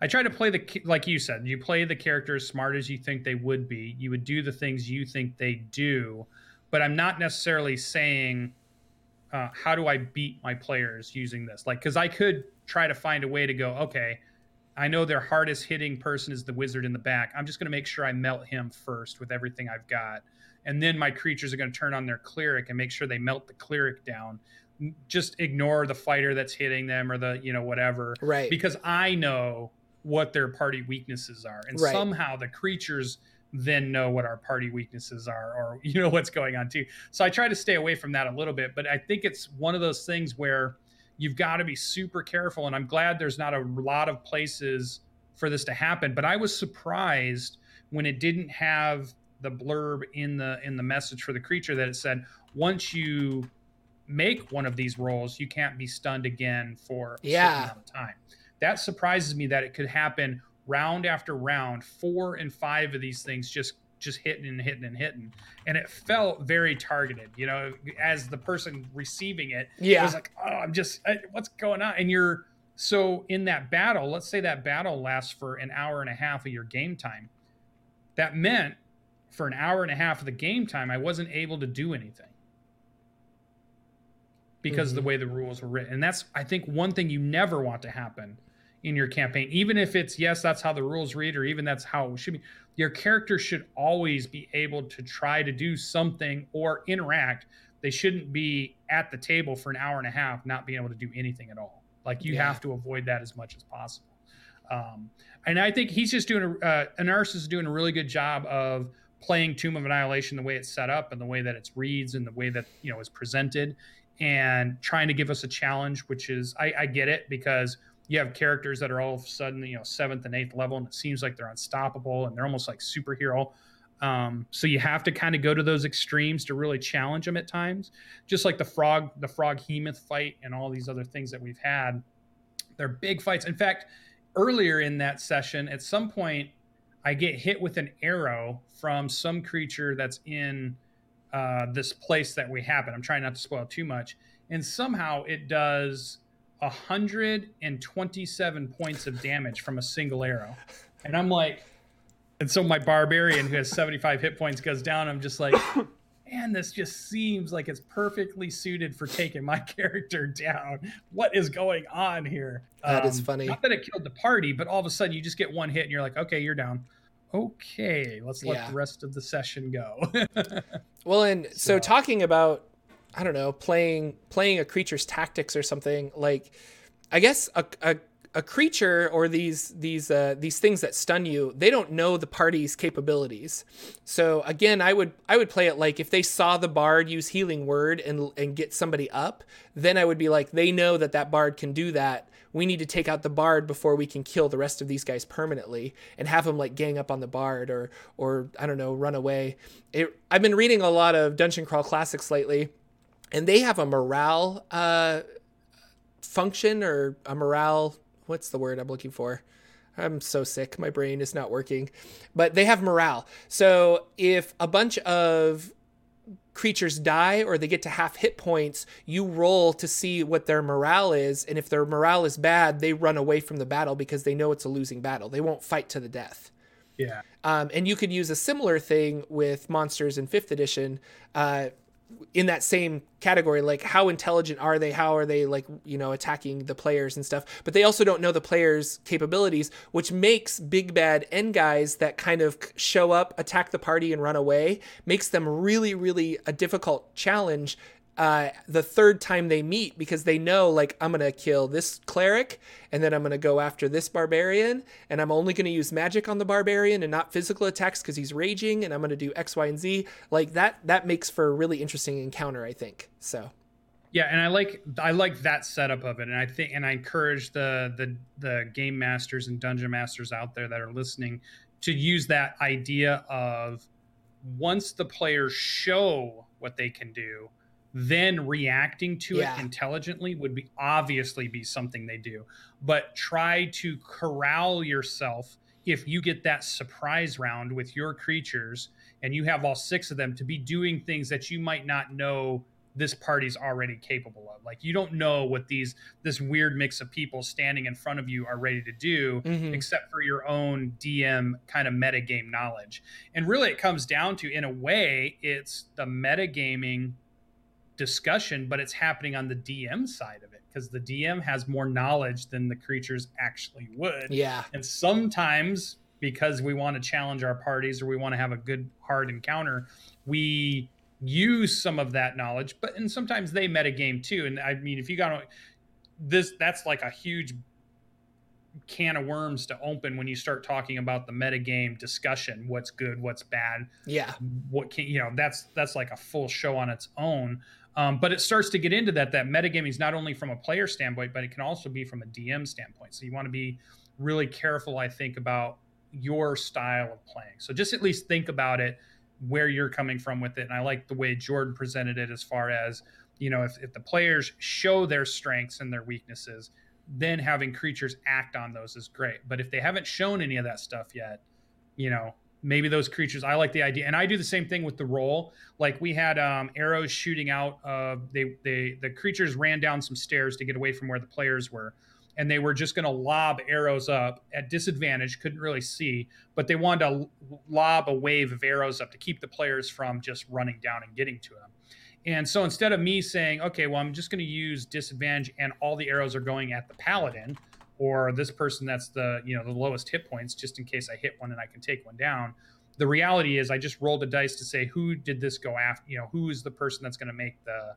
I try to play the, like you said, you play the character as smart as you think they would be. You would do the things you think they do but I'm not necessarily saying uh, how do I beat my players using this. Like, because I could try to find a way to go, okay, I know their hardest hitting person is the wizard in the back. I'm just going to make sure I melt him first with everything I've got. And then my creatures are going to turn on their cleric and make sure they melt the cleric down. Just ignore the fighter that's hitting them or the, you know, whatever. Right. Because I know what their party weaknesses are. And right. somehow the creatures then know what our party weaknesses are or you know what's going on too. So I try to stay away from that a little bit, but I think it's one of those things where you've got to be super careful and I'm glad there's not a lot of places for this to happen, but I was surprised when it didn't have the blurb in the in the message for the creature that it said once you make one of these rolls, you can't be stunned again for a yeah. certain amount of time. That surprises me that it could happen round after round, four and five of these things just just hitting and hitting and hitting, and it felt very targeted. You know, as the person receiving it, yeah, it was like, oh, I'm just what's going on, and you're so in that battle. Let's say that battle lasts for an hour and a half of your game time. That meant for an hour and a half of the game time, I wasn't able to do anything because mm-hmm. of the mm-hmm. way the rules were written. And that's, I think, one thing you never want to happen in your campaign, even if it's yes, that's how the rules read, or even that's how it should be. Your character should always be able to try to do something or interact. They shouldn't be at the table for an hour and a half, not being able to do anything at all. Like you yeah. have to avoid that as much as possible. Um, and I think he's just doing a uh, Anarsis is doing a really good job of playing Tomb of Annihilation the way it's set up and the way that it reads and the way that you know is presented, and trying to give us a challenge, which is I, I get it because you have characters that are all of a sudden you know seventh and eighth level and it seems like they're unstoppable and they're almost like superhero. Um, so you have to kind of go to those extremes to really challenge them at times. Just like the frog the Froghemoth fight and all these other things that we've had they're big fights. In fact earlier in that session at some point i get hit with an arrow from some creature that's in uh, this place that we happen i'm trying not to spoil too much and somehow it does 127 points of damage from a single arrow. And I'm like, and so my barbarian who has 75 hit points goes down. I'm just like, man, this just seems like it's perfectly suited for taking my character down. What is going on here? That um, is funny. Not that it killed the party, but all of a sudden you just get one hit and you're like, okay, you're down. Okay, let's let yeah. the rest of the session go. well, and so. so talking about I don't know, playing playing a creature's tactics or something like I guess a, a, a creature or these these uh, these things that stun you, they don't know the party's capabilities. So again, I would I would play it like if they saw the bard use healing word and and get somebody up, then I would be like they know that that bard can do that. We need to take out the bard before we can kill the rest of these guys permanently and have them like gang up on the bard or or I don't know run away. It, I've been reading a lot of Dungeon Crawl classics lately and they have a morale uh, function or a morale. What's the word I'm looking for? I'm so sick. My brain is not working. But they have morale. So if a bunch of creatures die or they get to half hit points, you roll to see what their morale is. And if their morale is bad, they run away from the battle because they know it's a losing battle. They won't fight to the death. Yeah. Um, and you could use a similar thing with monsters in fifth edition. Uh, in that same category like how intelligent are they? How are they like you know attacking the players and stuff? But they also don't know the players capabilities which makes big bad end guys that kind of show up attack the party and run away makes them really really a difficult challenge uh, the third time they meet because they know like I'm gonna kill this cleric and then I'm gonna go after this barbarian and I'm only gonna use magic on the barbarian and not physical attacks because he's raging and I'm gonna do X, Y, and Z. Like that that makes for a really interesting encounter, I think. So yeah, and I like I like that setup of it, and I think and I encourage the the the game masters and dungeon masters out there that are listening to use that idea of once the players show what they can do then reacting to yeah. it intelligently would be obviously be something they do but try to corral yourself if you get that surprise round with your creatures and you have all six of them to be doing things that you might not know this party's already capable of like you don't know what these this weird mix of people standing in front of you are ready to do mm-hmm. except for your own dm kind of metagame knowledge and really it comes down to in a way it's the metagaming discussion, but it's happening on the DM side of it because the DM has more knowledge than the creatures actually would. Yeah. And sometimes because we want to challenge our parties or we want to have a good hard encounter, we use some of that knowledge, but and sometimes they metagame too. And I mean, if you got this, that's like a huge can of worms to open when you start talking about the metagame discussion what's good what's bad yeah what can you know that's that's like a full show on its own um, but it starts to get into that that metagaming is not only from a player standpoint, but it can also be from a DM standpoint. So you want to be really careful, I think, about your style of playing. So just at least think about it, where you're coming from with it. And I like the way Jordan presented it as far as, you know, if, if the players show their strengths and their weaknesses, then having creatures act on those is great. But if they haven't shown any of that stuff yet, you know, maybe those creatures i like the idea and i do the same thing with the roll. Like we had um, arrows shooting out uh, they they the creatures ran down some stairs to get away from where the players were and they were just going to lob arrows up at disadvantage couldn't really see but they wanted to lob a wave of arrows up to keep the players from just running down and getting to them. And so instead of me saying okay well i'm just going to use disadvantage and all the arrows are going at the paladin or this person that's the you know the lowest hit points just in case i hit one and i can take one down the reality is i just rolled a dice to say who did this go after you know who is the person that's going to make the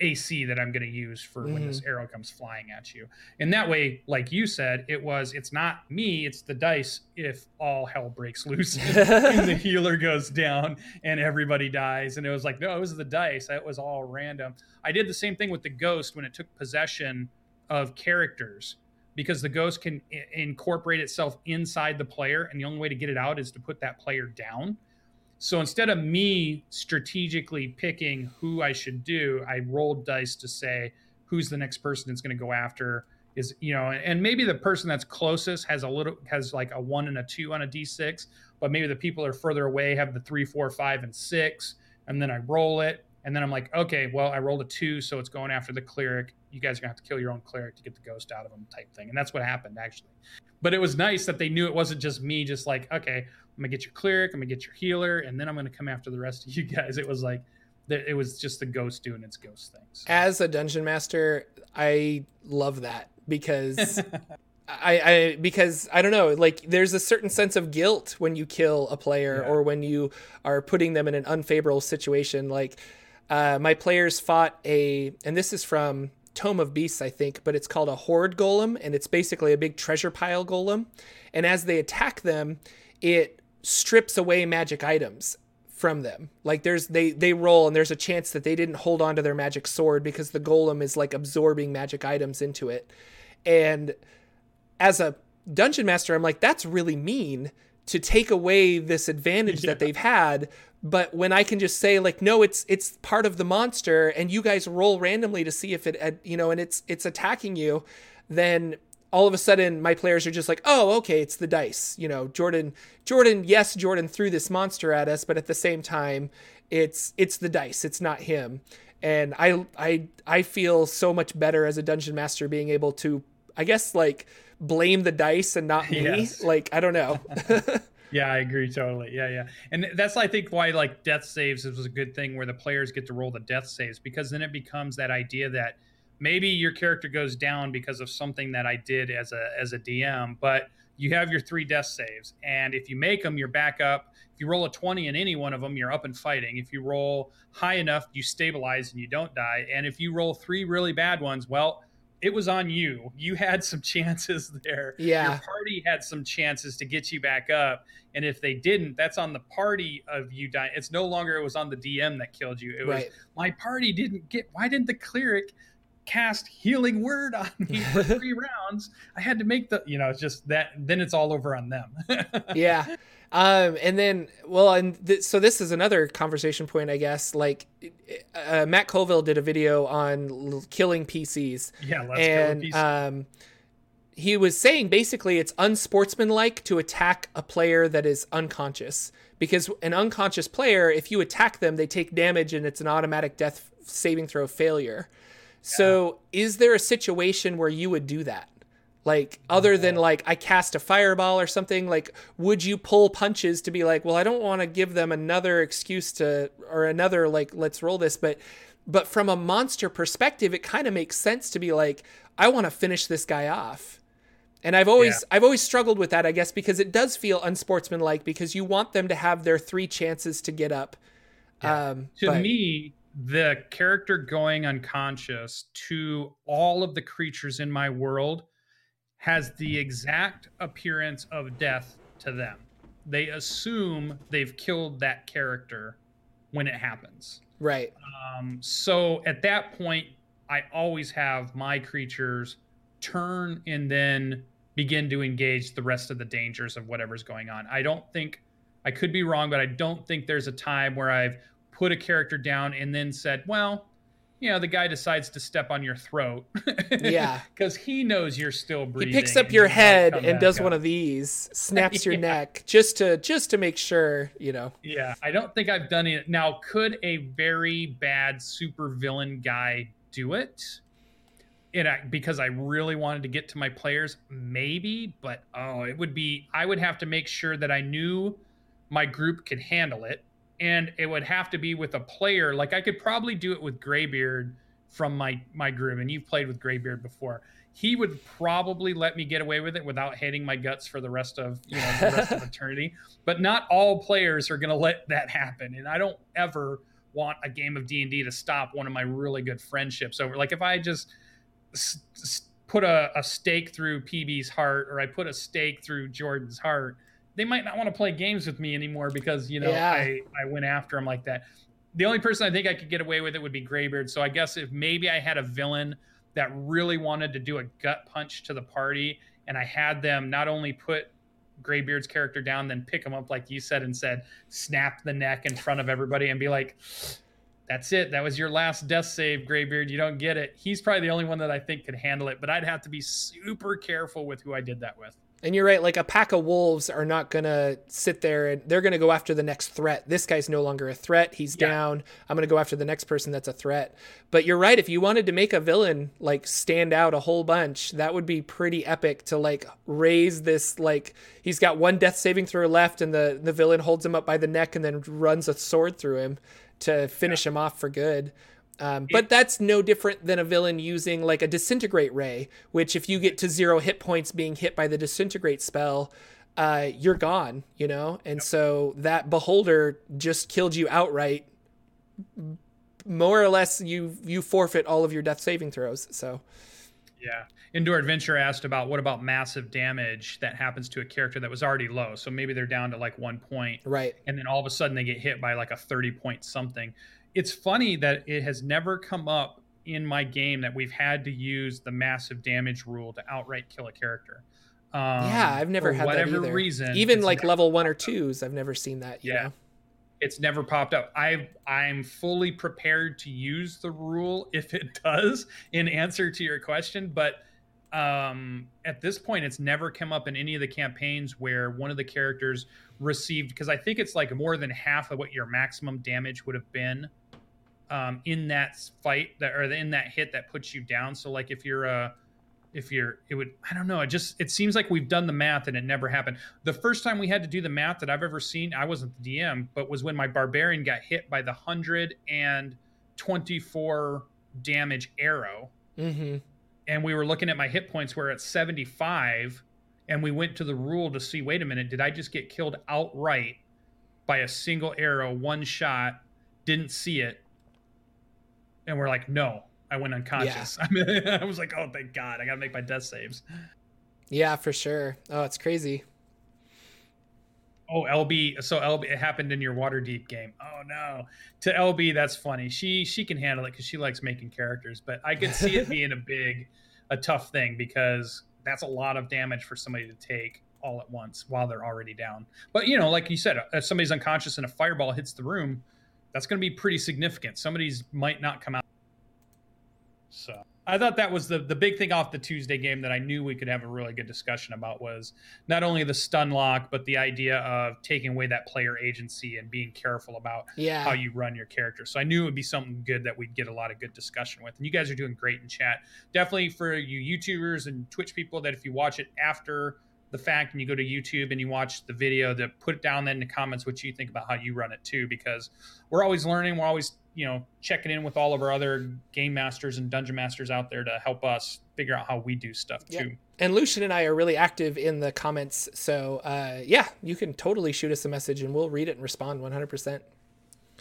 ac that i'm going to use for mm-hmm. when this mm-hmm. arrow comes flying at you and that way like you said it was it's not me it's the dice if all hell breaks loose and the healer goes down and everybody dies and it was like no it was the dice That was all random i did the same thing with the ghost when it took possession of characters because the ghost can I- incorporate itself inside the player and the only way to get it out is to put that player down. So instead of me strategically picking who i should do i rolled dice to say who's the next person that's going to go after is you know and maybe the person that's closest has a little has like a one and a two on a d6 but maybe the people are further away have the three four five and six and then i roll it and then I'm like, okay, well, I rolled a two, so it's going after the cleric. You guys are gonna have to kill your own cleric to get the ghost out of him, type thing. And that's what happened actually. But it was nice that they knew it wasn't just me, just like, okay, I'm gonna get your cleric, I'm gonna get your healer, and then I'm gonna come after the rest of you guys. It was like it was just the ghost doing its ghost things. As a dungeon master, I love that because I, I because I don't know, like there's a certain sense of guilt when you kill a player yeah. or when you are putting them in an unfavorable situation. Like uh, my players fought a, and this is from Tome of Beasts, I think, but it's called a Hoard Golem, and it's basically a big treasure pile golem. And as they attack them, it strips away magic items from them. Like there's they they roll and there's a chance that they didn't hold on to their magic sword because the golem is like absorbing magic items into it. And as a dungeon master, I'm like that's really mean to take away this advantage yeah. that they've had but when i can just say like no it's it's part of the monster and you guys roll randomly to see if it uh, you know and it's it's attacking you then all of a sudden my players are just like oh okay it's the dice you know jordan jordan yes jordan threw this monster at us but at the same time it's it's the dice it's not him and i i i feel so much better as a dungeon master being able to i guess like blame the dice and not me yes. like i don't know Yeah, I agree totally. Yeah, yeah. And that's I think why like death saves was a good thing where the players get to roll the death saves because then it becomes that idea that maybe your character goes down because of something that I did as a as a DM, but you have your three death saves and if you make them you're back up. If you roll a 20 in any one of them, you're up and fighting. If you roll high enough, you stabilize and you don't die. And if you roll three really bad ones, well, it was on you. You had some chances there. Yeah. Your party had some chances to get you back up. And if they didn't, that's on the party of you dying. It's no longer it was on the DM that killed you. It was Right. my party didn't get why didn't the cleric cast healing word on me for three rounds? I had to make the you know, it's just that then it's all over on them. yeah. Um, and then, well, and th- so this is another conversation point, I guess. Like, uh, Matt Colville did a video on l- killing PCs, yeah, let's and go. with these. um, he was saying basically it's unsportsmanlike to attack a player that is unconscious because an unconscious player, if you attack them, they take damage and it's an automatic death saving throw failure. So, is there a situation where you would do that? Like, other than like I cast a fireball or something, like, would you pull punches to be like, well, I don't want to give them another excuse to, or another, like, let's roll this. But, but from a monster perspective, it kind of makes sense to be like, I want to finish this guy off. And I've always I've always struggled with that, I guess, because it does feel unsportsmanlike because you want them to have their three chances to get up. Um, to but- me, the character going unconscious to all of the creatures in my world has the exact appearance of death to them. They assume they've killed that character when it happens. right, Um, so at that point, I always have my creatures turn and then begin to engage the rest of the dangers of whatever's going on. I don't think I could be wrong, but I don't think there's a time where I've put a character down and then said, well, you know, the guy decides to step on your throat. Yeah. Because he knows you're still breathing. he picks up your head and does up. one of these, snaps your Yeah. neck just to just to make sure, you know. Yeah, I don't think I've done it. Now, could a very bad super villain guy do it? And I, because I really wanted to get to my players, maybe, but oh, it would be. I would have to make sure that I knew my group could handle it, and it would have to be with a player. Like I could probably do it with Graybeard from my my group, and you've played with Graybeard before. He would probably let me get away with it without hating my guts for the rest of you know the rest of eternity but not all players are going to let that happen and i don't ever want a game of d&d to stop one of my really good friendships over like if i just s- s- put a, a stake through pb's heart or i put a stake through jordan's heart they might not want to play games with me anymore because you know Yeah. i i went after them like that the only person i think i could get away with it would be graybeard so i guess if maybe i had a villain that really wanted to do a gut punch to the party and i had them not only put Graybeard's character down, then pick him up like you said and said, snap the neck in front of everybody and be like, "That's it. That was your last death save, Graybeard. You don't get it." He's probably the only one that I think could handle it, but I'd have to be super careful with who I did that with. And you're right, like a pack of wolves are not gonna sit there and they're gonna go after the next threat. This guy's no longer a threat. He's Yeah. down. I'm gonna go after the next person that's a threat. But you're right, if you wanted to make a villain like stand out a whole bunch, that would be pretty epic to like raise this like he's got one death saving throw left and the, the villain holds him up by the neck and then runs a sword through him to finish him off for good. Um, but that's no different than a villain using like a disintegrate ray, which if you get to zero hit points being hit by the disintegrate spell, uh, you're gone, you know? And so that beholder just killed you outright. More or less, you you forfeit all of your death saving throws. So Yeah. Indoor Adventure asked about what about massive damage that happens to a character that was already low. So maybe they're down to like one point. right, and then all of a sudden they get hit by like a 30 point something. It's funny that it has never come up in my game that we've had to use the massive damage rule to outright kill a character. Um, yeah, I've never had whatever that either. reason. Even like level one or twos, I've never seen that. Yeah. know? It's never popped up. I I'm fully prepared to use the rule if it does in answer to your question, but um at this point it's never come up in any of the campaigns where one of the characters received because i think it's like more than half of what your maximum damage would have been um in that fight that or in that hit that puts you down. So like if you're a if you're it would i don't know it just it seems like we've done the math and it never happened. The first time we had to do the math that i've ever seen i wasn't the dm but was when my barbarian got hit by the 124 damage arrow. Mm-hmm. and we were looking at my hit points were at 75 and we went to the rule to see wait a minute did i just get killed outright by a single arrow one shot didn't see it? And we're like no i went unconscious. I, mean, I was like oh thank god i gotta make my death saves. Yeah, for sure. Oh, it's crazy. oh lb so lb it happened in your Waterdeep game. Oh no. To lb that's funny. She she can handle it because she likes making characters but i could see it being a big a tough thing because that's a lot of damage for somebody to take all at once while they're already down. But you know like you said if somebody's unconscious and a fireball hits the room that's going to be pretty significant. Somebody's might not come out. So I thought that was the the big thing off the Tuesday game that I knew we could have a really good discussion about was not only the stun lock, but the idea of taking away that player agency and being careful about Yeah. how you run your character. So I knew it would be something good that we'd get a lot of good discussion with. And you guys are doing great in chat. Definitely for you YouTubers and Twitch people that if you watch it after the fact and you go to YouTube and you watch the video, to put it down then in the comments what you think about how you run it too, because we're always learning. We're always, you know, checking in with all of our other game masters and dungeon masters out there to help us figure out how we do stuff Yep. too. and Lucian and I are really active in the comments. So, uh, yeah, you can totally shoot us a message and we'll read it and respond 100%.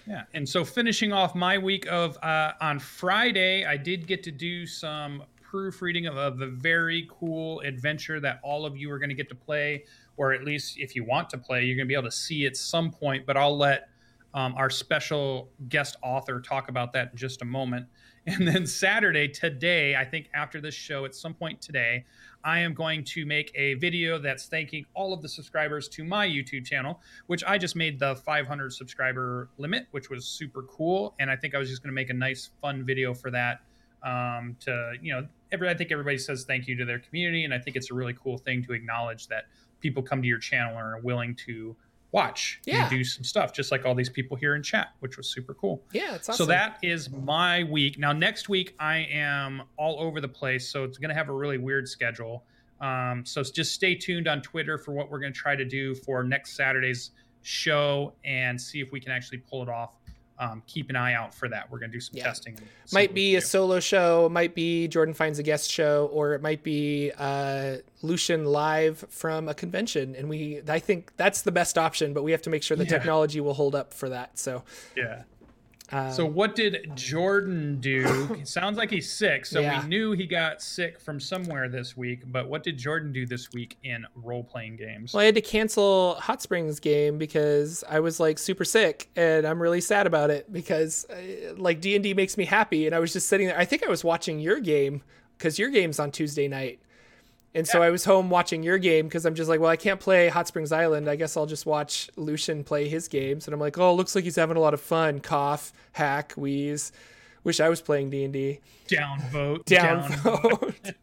Yeah, and so finishing off my week of uh, on Friday, I did get to do some proofreading of, of a very cool adventure that all of you are going to get to play, or at least if you want to play, you're going to be able to see at some point. But I'll let um, our special guest author talk about that in just a moment. And then Saturday, today, I think after this show, at some point today, I am going to make a video that's thanking all of the subscribers to my YouTube channel, which I just made the 500 subscriber limit, which was super cool. And I think I was just going to make a nice, fun video for that. Um, to you know, every I think everybody says thank you to their community, and I think it's a really cool thing to acknowledge that people come to your channel and are willing to watch Yeah. you do some stuff, just like all these people here in chat, which was super cool. Yeah, it's So that is my week. Now next week I am all over the place, so it's going to have a really weird schedule. Um, so just stay tuned on Twitter for what we're going to try to do for next Saturday's show and see if we can actually pull it off. Um, keep an eye out for that. We're going to do some Yeah. testing. might be a do. solo show, might be Jordan finds a guest show, or it might be uh, Lucian live from a convention. And we, I think that's the best option, but we have to make sure the Yeah. technology will hold up for that. So, yeah. Um, So what did Jordan do? Sounds like he's sick. So Yeah. we knew he got sick from somewhere this week. But what did Jordan do this week in role playing games? well, I had to cancel Hot Springs game because I was like super sick, and I'm really sad about it because uh, like D and D makes me happy, and I was just sitting there. I think I was watching your game because your game's on Tuesday night. And so I was home watching your game because I'm just like, well, I can't play Hot Springs Island. I guess I'll just watch Lucian play his games. And I'm like, oh, looks like he's having a lot of fun. Cough, hack, wheeze. Wish I was playing D and D. Downvote. Downvote.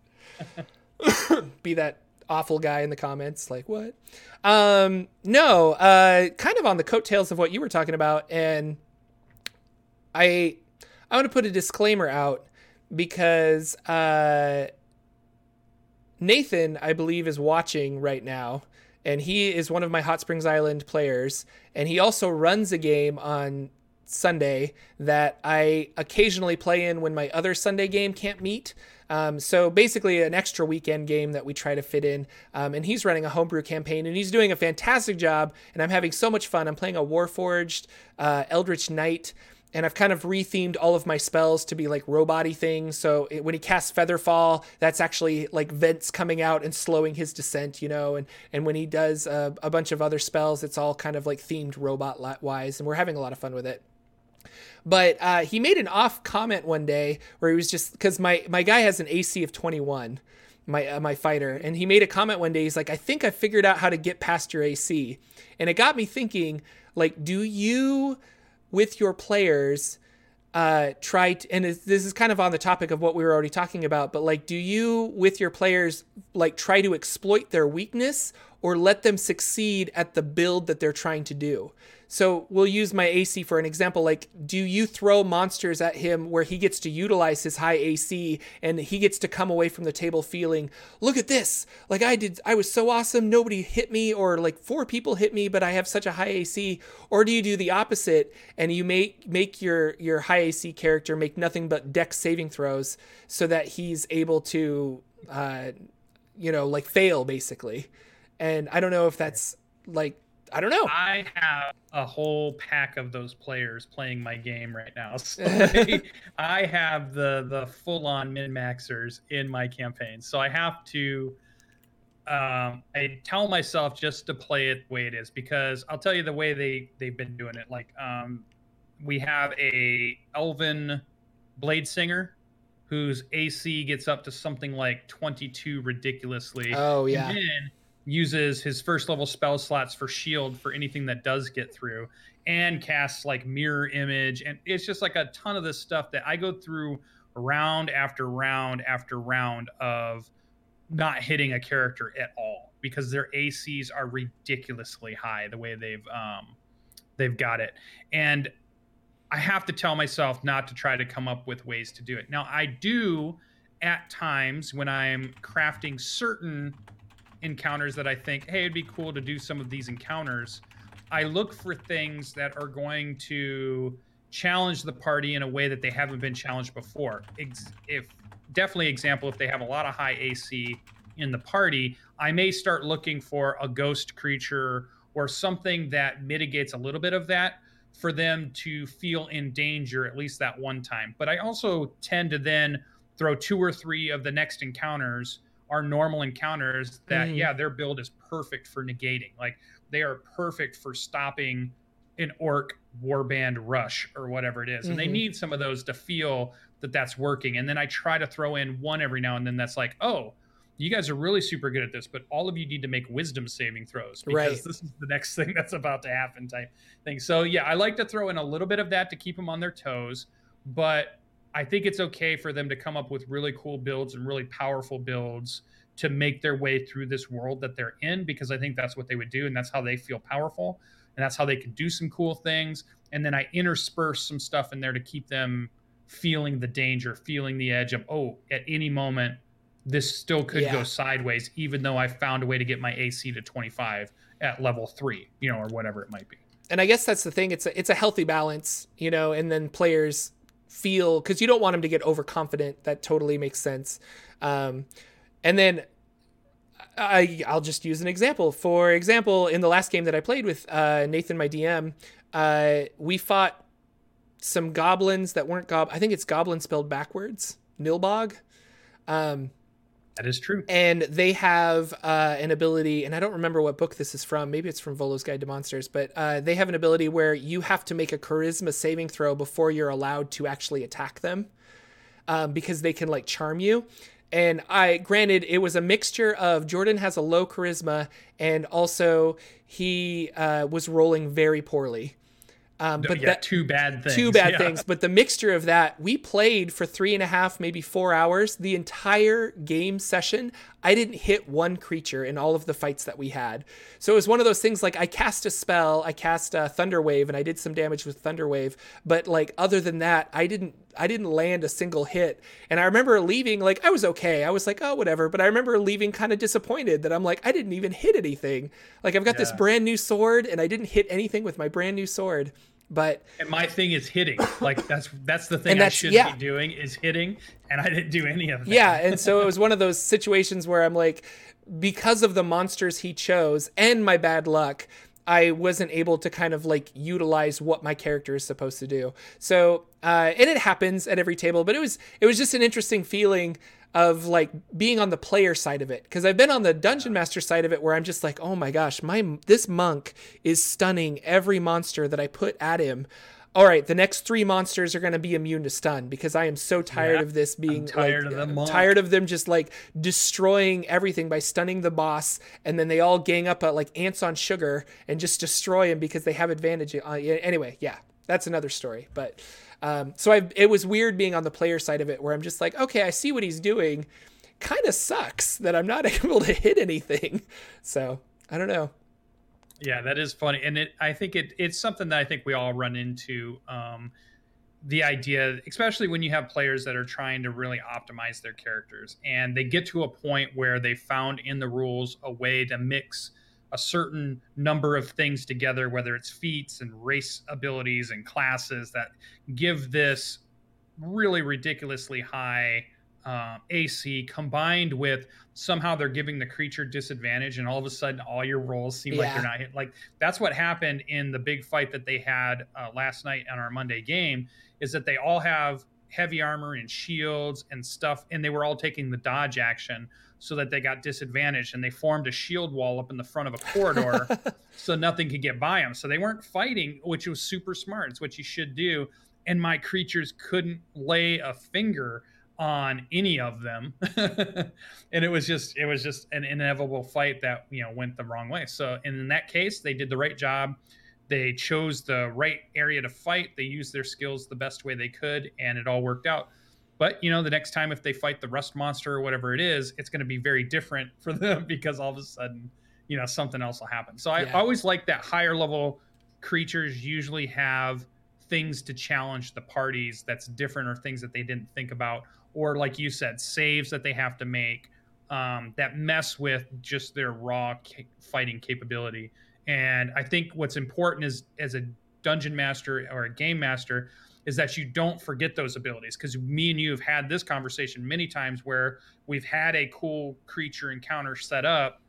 Be that awful guy in the comments. Like what? Um, no. Uh, kind of on the coattails of what you were talking about, and I I want to put a disclaimer out because uh, Nathan, I believe, is watching right now, and he is one of my Hot Springs Island players, and he also runs a game on Sunday that I occasionally play in when my other Sunday game can't meet. Um, so basically, an extra weekend game that we try to fit in. Um, and he's running a homebrew campaign, and he's doing a fantastic job. And I'm having so much fun. I'm playing a Warforged uh, Eldritch Knight and I've kind of rethemed all of my spells to be like robot-y things. So it, when he casts Featherfall, that's actually like vents coming out and slowing his descent, you know. And and when he does uh, a bunch of other spells, it's all kind of like themed robot-wise, and we're having a lot of fun with it. But uh, he made an off comment one day where he was just because my my guy has an AC of 21, my uh, my fighter, and he made a comment one day. He's like, I think I figured out how to get past your AC, and it got me thinking. Like, do you with your players uh try to, and this is kind of on the topic of what we were already talking about but like do you with your players like try to exploit their weakness or let them succeed at the build that they're trying to do So we'll use my AC for an example. Like, do you throw monsters at him where he gets to utilize his high AC and he gets to come away from the table feeling, look at this. Like I did, I was so awesome. Nobody hit me or like four people hit me, but I have such a high AC. Or do you do the opposite and you make, make your, your high AC character make nothing but dex saving throws so that he's able to, uh, you know, like fail basically. And I don't know if that's like I don't know. I have a whole pack of those players playing my game right now. So I have the the full on min maxers in my campaign. So I have to um, I tell myself just to play it the way it is because I'll tell you the way they they've been doing it. Like um, we have a elven blade singer whose AC gets up to something like 22 ridiculously. Oh yeah. And then uses his first level spell slots for shield for anything that does get through and casts like mirror image and it's just like a ton of this stuff that I go through round after round after round of not hitting a character at all because their ACs are ridiculously high the way they've um they've got it and I have to tell myself not to try to come up with ways to do it. Now I do at times when I'm crafting certain encounters that I think, hey, it'd be cool to do some of these encounters. I look for things that are going to challenge the party in a way that they haven't been challenged before. If definitely example, if they have a lot of high AC in the party, I may start looking for a ghost creature or something that mitigates a little bit of that for them to feel in danger at least that one time. But I also tend to then throw two or three of the next encounters are normal encounters that mm. yeah their build is perfect for negating like they are perfect for stopping an orc warband rush or whatever it is mm-hmm. and they mm-hmm. need some of those to feel that that's working and then i try to throw in one every now and then that's like oh you guys are really super good at this but all of you need to make wisdom saving throws because right. this is the next thing that's about to happen type thing so yeah i like to throw in a little bit of that to keep them on their toes but I think it's okay for them to come up with really cool builds and really powerful builds to make their way through this world that they're in because I think that's what they would do and that's how they feel powerful and that's how they can do some cool things and then I intersperse some stuff in there to keep them feeling the danger, feeling the edge of oh, at any moment this still could yeah. go sideways even though I found a way to get my AC to 25 at level 3, you know, or whatever it might be. And I guess that's the thing it's a, it's a healthy balance, you know, and then players feel because you don't want him to get overconfident. That totally makes sense. Um, and then I I'll just use an example. For example, in the last game that I played with uh, Nathan, my DM, uh, we fought some goblins that weren't gob. I think it's goblin spelled backwards. Nilbog. Um, that is true. And they have uh, an ability, and I don't remember what book this is from. Maybe it's from Volo's Guide to Monsters, but uh, they have an ability where you have to make a charisma saving throw before you're allowed to actually attack them um, because they can like charm you. And I, granted, it was a mixture of Jordan has a low charisma and also he uh, was rolling very poorly. Um, but yeah, that, two bad things. Two bad yeah. things. But the mixture of that, we played for three and a half, maybe four hours. The entire game session, I didn't hit one creature in all of the fights that we had. So it was one of those things like I cast a spell, I cast a Thunder Wave, and I did some damage with Thunder Wave. But like other than that, I didn't I didn't land a single hit. And I remember leaving like I was okay. I was like, oh whatever. But I remember leaving kind of disappointed that I'm like, I didn't even hit anything. Like I've got yeah. this brand new sword and I didn't hit anything with my brand new sword. But and my thing is hitting. Like that's that's the thing I should yeah. be doing is hitting, and I didn't do any of that. Yeah, and so it was one of those situations where I'm like, because of the monsters he chose and my bad luck, I wasn't able to kind of like utilize what my character is supposed to do. So, uh, and it happens at every table, but it was it was just an interesting feeling of like being on the player side of it because I've been on the dungeon master side of it where I'm just like, oh my gosh, my this monk is stunning every monster that I put at him. All right, the next three monsters are going to be immune to stun because I am so tired yeah, of this being I'm tired like, of them. Tired of them just like destroying everything by stunning the boss, and then they all gang up at like ants on sugar and just destroy him because they have advantage. Uh, anyway, yeah, that's another story. But um, so I, it was weird being on the player side of it, where I'm just like, okay, I see what he's doing. Kind of sucks that I'm not able to hit anything. So I don't know. Yeah, that is funny, and it. I think it. It's something that I think we all run into. Um, the idea, especially when you have players that are trying to really optimize their characters, and they get to a point where they found in the rules a way to mix a certain number of things together, whether it's feats and race abilities and classes that give this really ridiculously high uh, AC combined with somehow they're giving the creature disadvantage, and all of a sudden all your rolls seem yeah. like they're not hit. Like that's what happened in the big fight that they had uh, last night on our Monday game. Is that they all have heavy armor and shields and stuff, and they were all taking the dodge action so that they got disadvantaged, and they formed a shield wall up in the front of a corridor so nothing could get by them. So they weren't fighting, which was super smart. It's what you should do. And my creatures couldn't lay a finger on any of them and it was just it was just an inevitable fight that you know went the wrong way so in that case they did the right job they chose the right area to fight they used their skills the best way they could and it all worked out but you know the next time if they fight the rust monster or whatever it is it's going to be very different for them because all of a sudden you know something else will happen so i yeah. always like that higher level creatures usually have things to challenge the parties that's different or things that they didn't think about or like you said, saves that they have to make um, that mess with just their raw ca- fighting capability. And I think what's important is as a dungeon master or a game master is that you don't forget those abilities because me and you have had this conversation many times where we've had a cool creature encounter set up.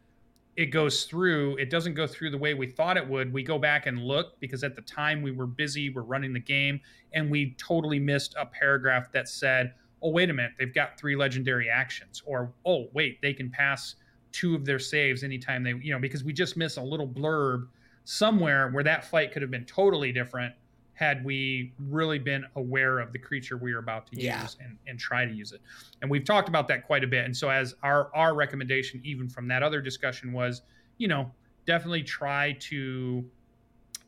It goes through it doesn't go through the way we thought it would. We go back and look because at the time we were busy we're running the game and we totally missed a paragraph that said oh wait a minute they've got three legendary actions or oh wait they can pass two of their saves anytime they you know because we just miss a little blurb somewhere where that fight could have been totally different had we really been aware of the creature we were about to yeah. use and, and try to use it. And we've talked about that quite a bit. And so as our our recommendation even from that other discussion was you know definitely try to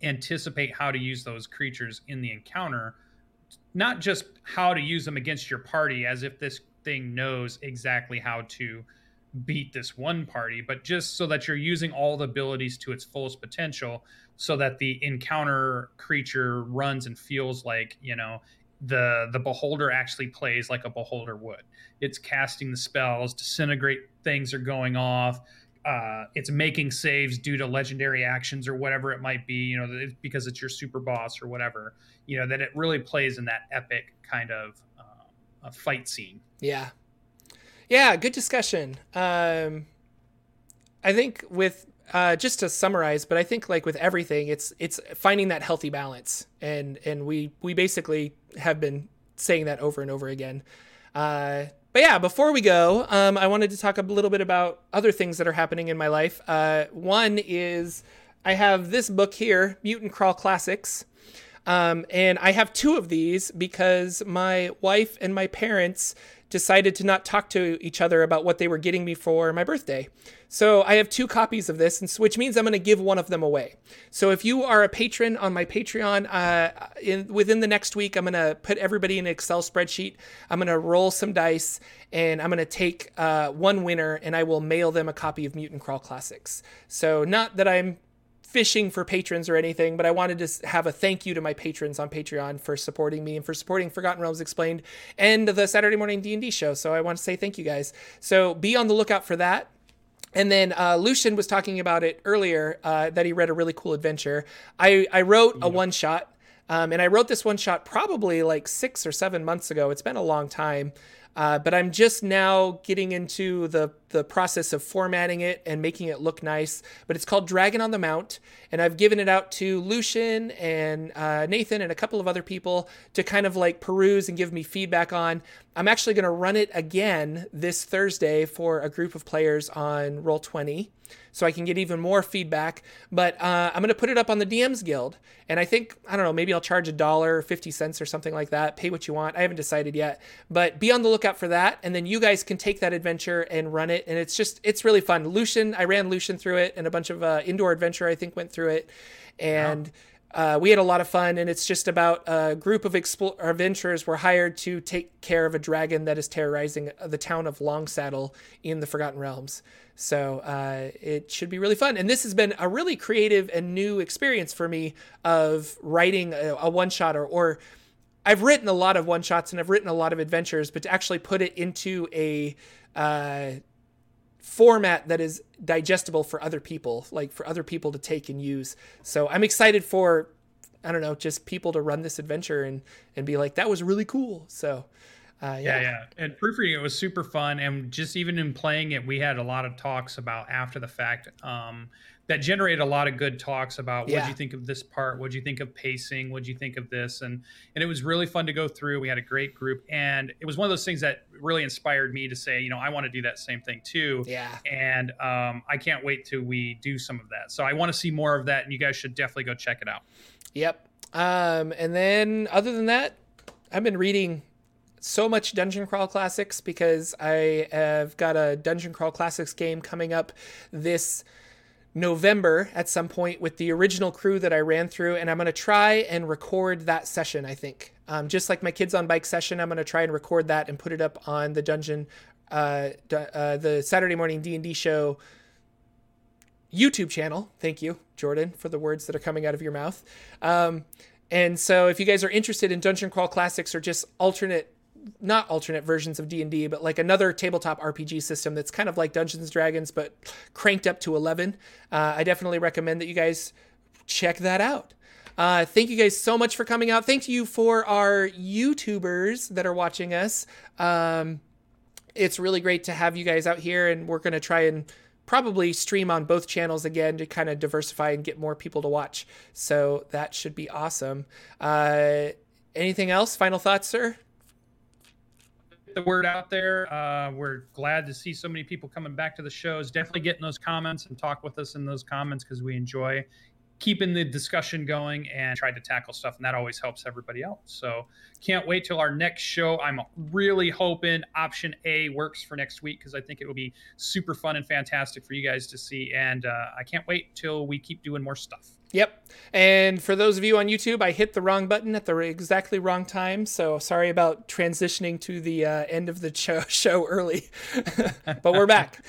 anticipate how to use those creatures in the encounter. Not just how to use them against your party as if this thing knows exactly how to beat this one party, but just so that you're using all the abilities to its fullest potential so that the encounter creature runs and feels like, you know, the the beholder actually plays like a beholder would. It's casting the spells, disintegrate things are going off, uh, it's making saves due to legendary actions or whatever it might be, you know, because it's your super boss or whatever, you know, that it really plays in that epic kind of uh, fight scene. Yeah. Yeah, good discussion. Um, I think with uh, just to summarize, but I think like with everything, it's it's finding that healthy balance, and and we we basically have been saying that over and over again. Uh, but yeah, before we go, um, I wanted to talk a little bit about other things that are happening in my life. Uh, one is I have this book here, Mutant Crawl Classics. Um, and I have two of these because my wife and my parents decided to not talk to each other about what they were getting me for my birthday. So I have two copies of this, and so, which means I'm going to give one of them away. So if you are a patron on my Patreon, uh, in, within the next week, I'm going to put everybody in an Excel spreadsheet. I'm going to roll some dice, and I'm going to take uh, one winner, and I will mail them a copy of Mutant Crawl Classics. So not that I'm fishing for patrons or anything, but I wanted to have a thank you to my patrons on Patreon for supporting me and for supporting Forgotten Realms Explained and the Saturday morning D&D show. So I want to say thank you guys. So be on the lookout for that. And then uh, Lucian was talking about it earlier uh, that he read a really cool adventure. I, I wrote a one shot, um, and I wrote this one shot probably like six or seven months ago. It's been a long time. Uh, but I'm just now getting into the the process of formatting it and making it look nice. But it's called Dragon on the Mount, and I've given it out to Lucian and uh, Nathan and a couple of other people to kind of like peruse and give me feedback on. I'm actually going to run it again this Thursday for a group of players on Roll20 so I can get even more feedback. But uh, I'm going to put it up on the DMs Guild. And I think, I don't know, maybe I'll charge a dollar, 50 cents or something like that. Pay what you want. I haven't decided yet. But be on the lookout for that. And then you guys can take that adventure and run it. And it's just, it's really fun. Lucian, I ran Lucian through it, and a bunch of uh, indoor adventure, I think, went through it. And. uh, we had a lot of fun, and it's just about a group of expl- adventurers were hired to take care of a dragon that is terrorizing the town of Longsaddle in the Forgotten Realms. So uh, it should be really fun. And this has been a really creative and new experience for me of writing a, a one shot or, or I've written a lot of one shots and I've written a lot of adventures, but to actually put it into a uh, format that is digestible for other people, like for other people to take and use. So I'm excited for, I don't know, just people to run this adventure and and be like, that was really cool. So uh, yeah. yeah, yeah. And proofreading it was super fun, and just even in playing it, we had a lot of talks about after the fact. Um, that generated a lot of good talks about what do you think of this part, what do you think of pacing, what do you think of this, and and it was really fun to go through. We had a great group, and it was one of those things that really inspired me to say, you know, I want to do that same thing too. Yeah. And um, I can't wait till we do some of that. So I want to see more of that, and you guys should definitely go check it out. Yep. Um, and then other than that, I've been reading so much Dungeon Crawl Classics because I have got a Dungeon Crawl Classics game coming up this November at some point with the original crew that I ran through, and I'm going to try and record that session. I think, um, just like my kids on bike session, I'm going to try and record that and put it up on the Dungeon, uh, uh, the Saturday morning D and D show YouTube channel. Thank you, Jordan, for the words that are coming out of your mouth. Um, and so, if you guys are interested in Dungeon Crawl Classics or just alternate not alternate versions of D&D, but like another tabletop RPG system that's kind of like Dungeons Dragons but cranked up to 11. Uh, I definitely recommend that you guys check that out. Uh, thank you guys so much for coming out. Thank you for our YouTubers that are watching us. Um, it's really great to have you guys out here, and we're going to try and probably stream on both channels again to kind of diversify and get more people to watch. So that should be awesome. Uh, anything else? Final thoughts, sir? The word out there. Uh, we're glad to see so many people coming back to the shows. Definitely get in those comments and talk with us in those comments because we enjoy keeping the discussion going and try to tackle stuff and that always helps everybody else so can't wait till our next show i'm really hoping option a works for next week because i think it will be super fun and fantastic for you guys to see and uh, i can't wait till we keep doing more stuff Yep. And for those of you on YouTube, I hit the wrong button at the exactly wrong time. So sorry about transitioning to the uh, end of the show, show early, but we're back.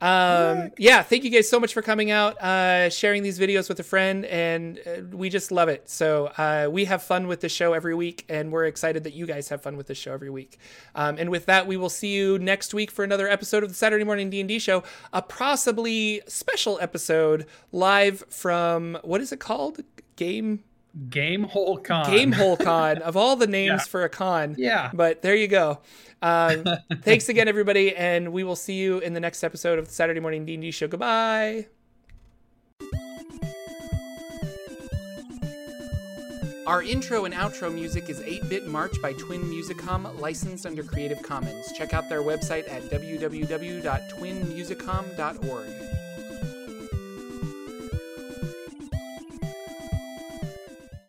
Um, yeah, thank you guys so much for coming out, uh, sharing these videos with a friend, and uh, we just love it. So uh, we have fun with the show every week, and we're excited that you guys have fun with the show every week. Um, and with that, we will see you next week for another episode of the Saturday Morning D and D Show, a possibly special episode live from what is it called? Game Gamehole Con. Gamehole Con of all the names yeah. for a con. Yeah. But there you go. Um, thanks again, everybody, and we will see you in the next episode of the Saturday Morning D&D Show. Goodbye. Our intro and outro music is 8-Bit March by Twin Musicom, licensed under Creative Commons. Check out their website at www.twinmusicom.org.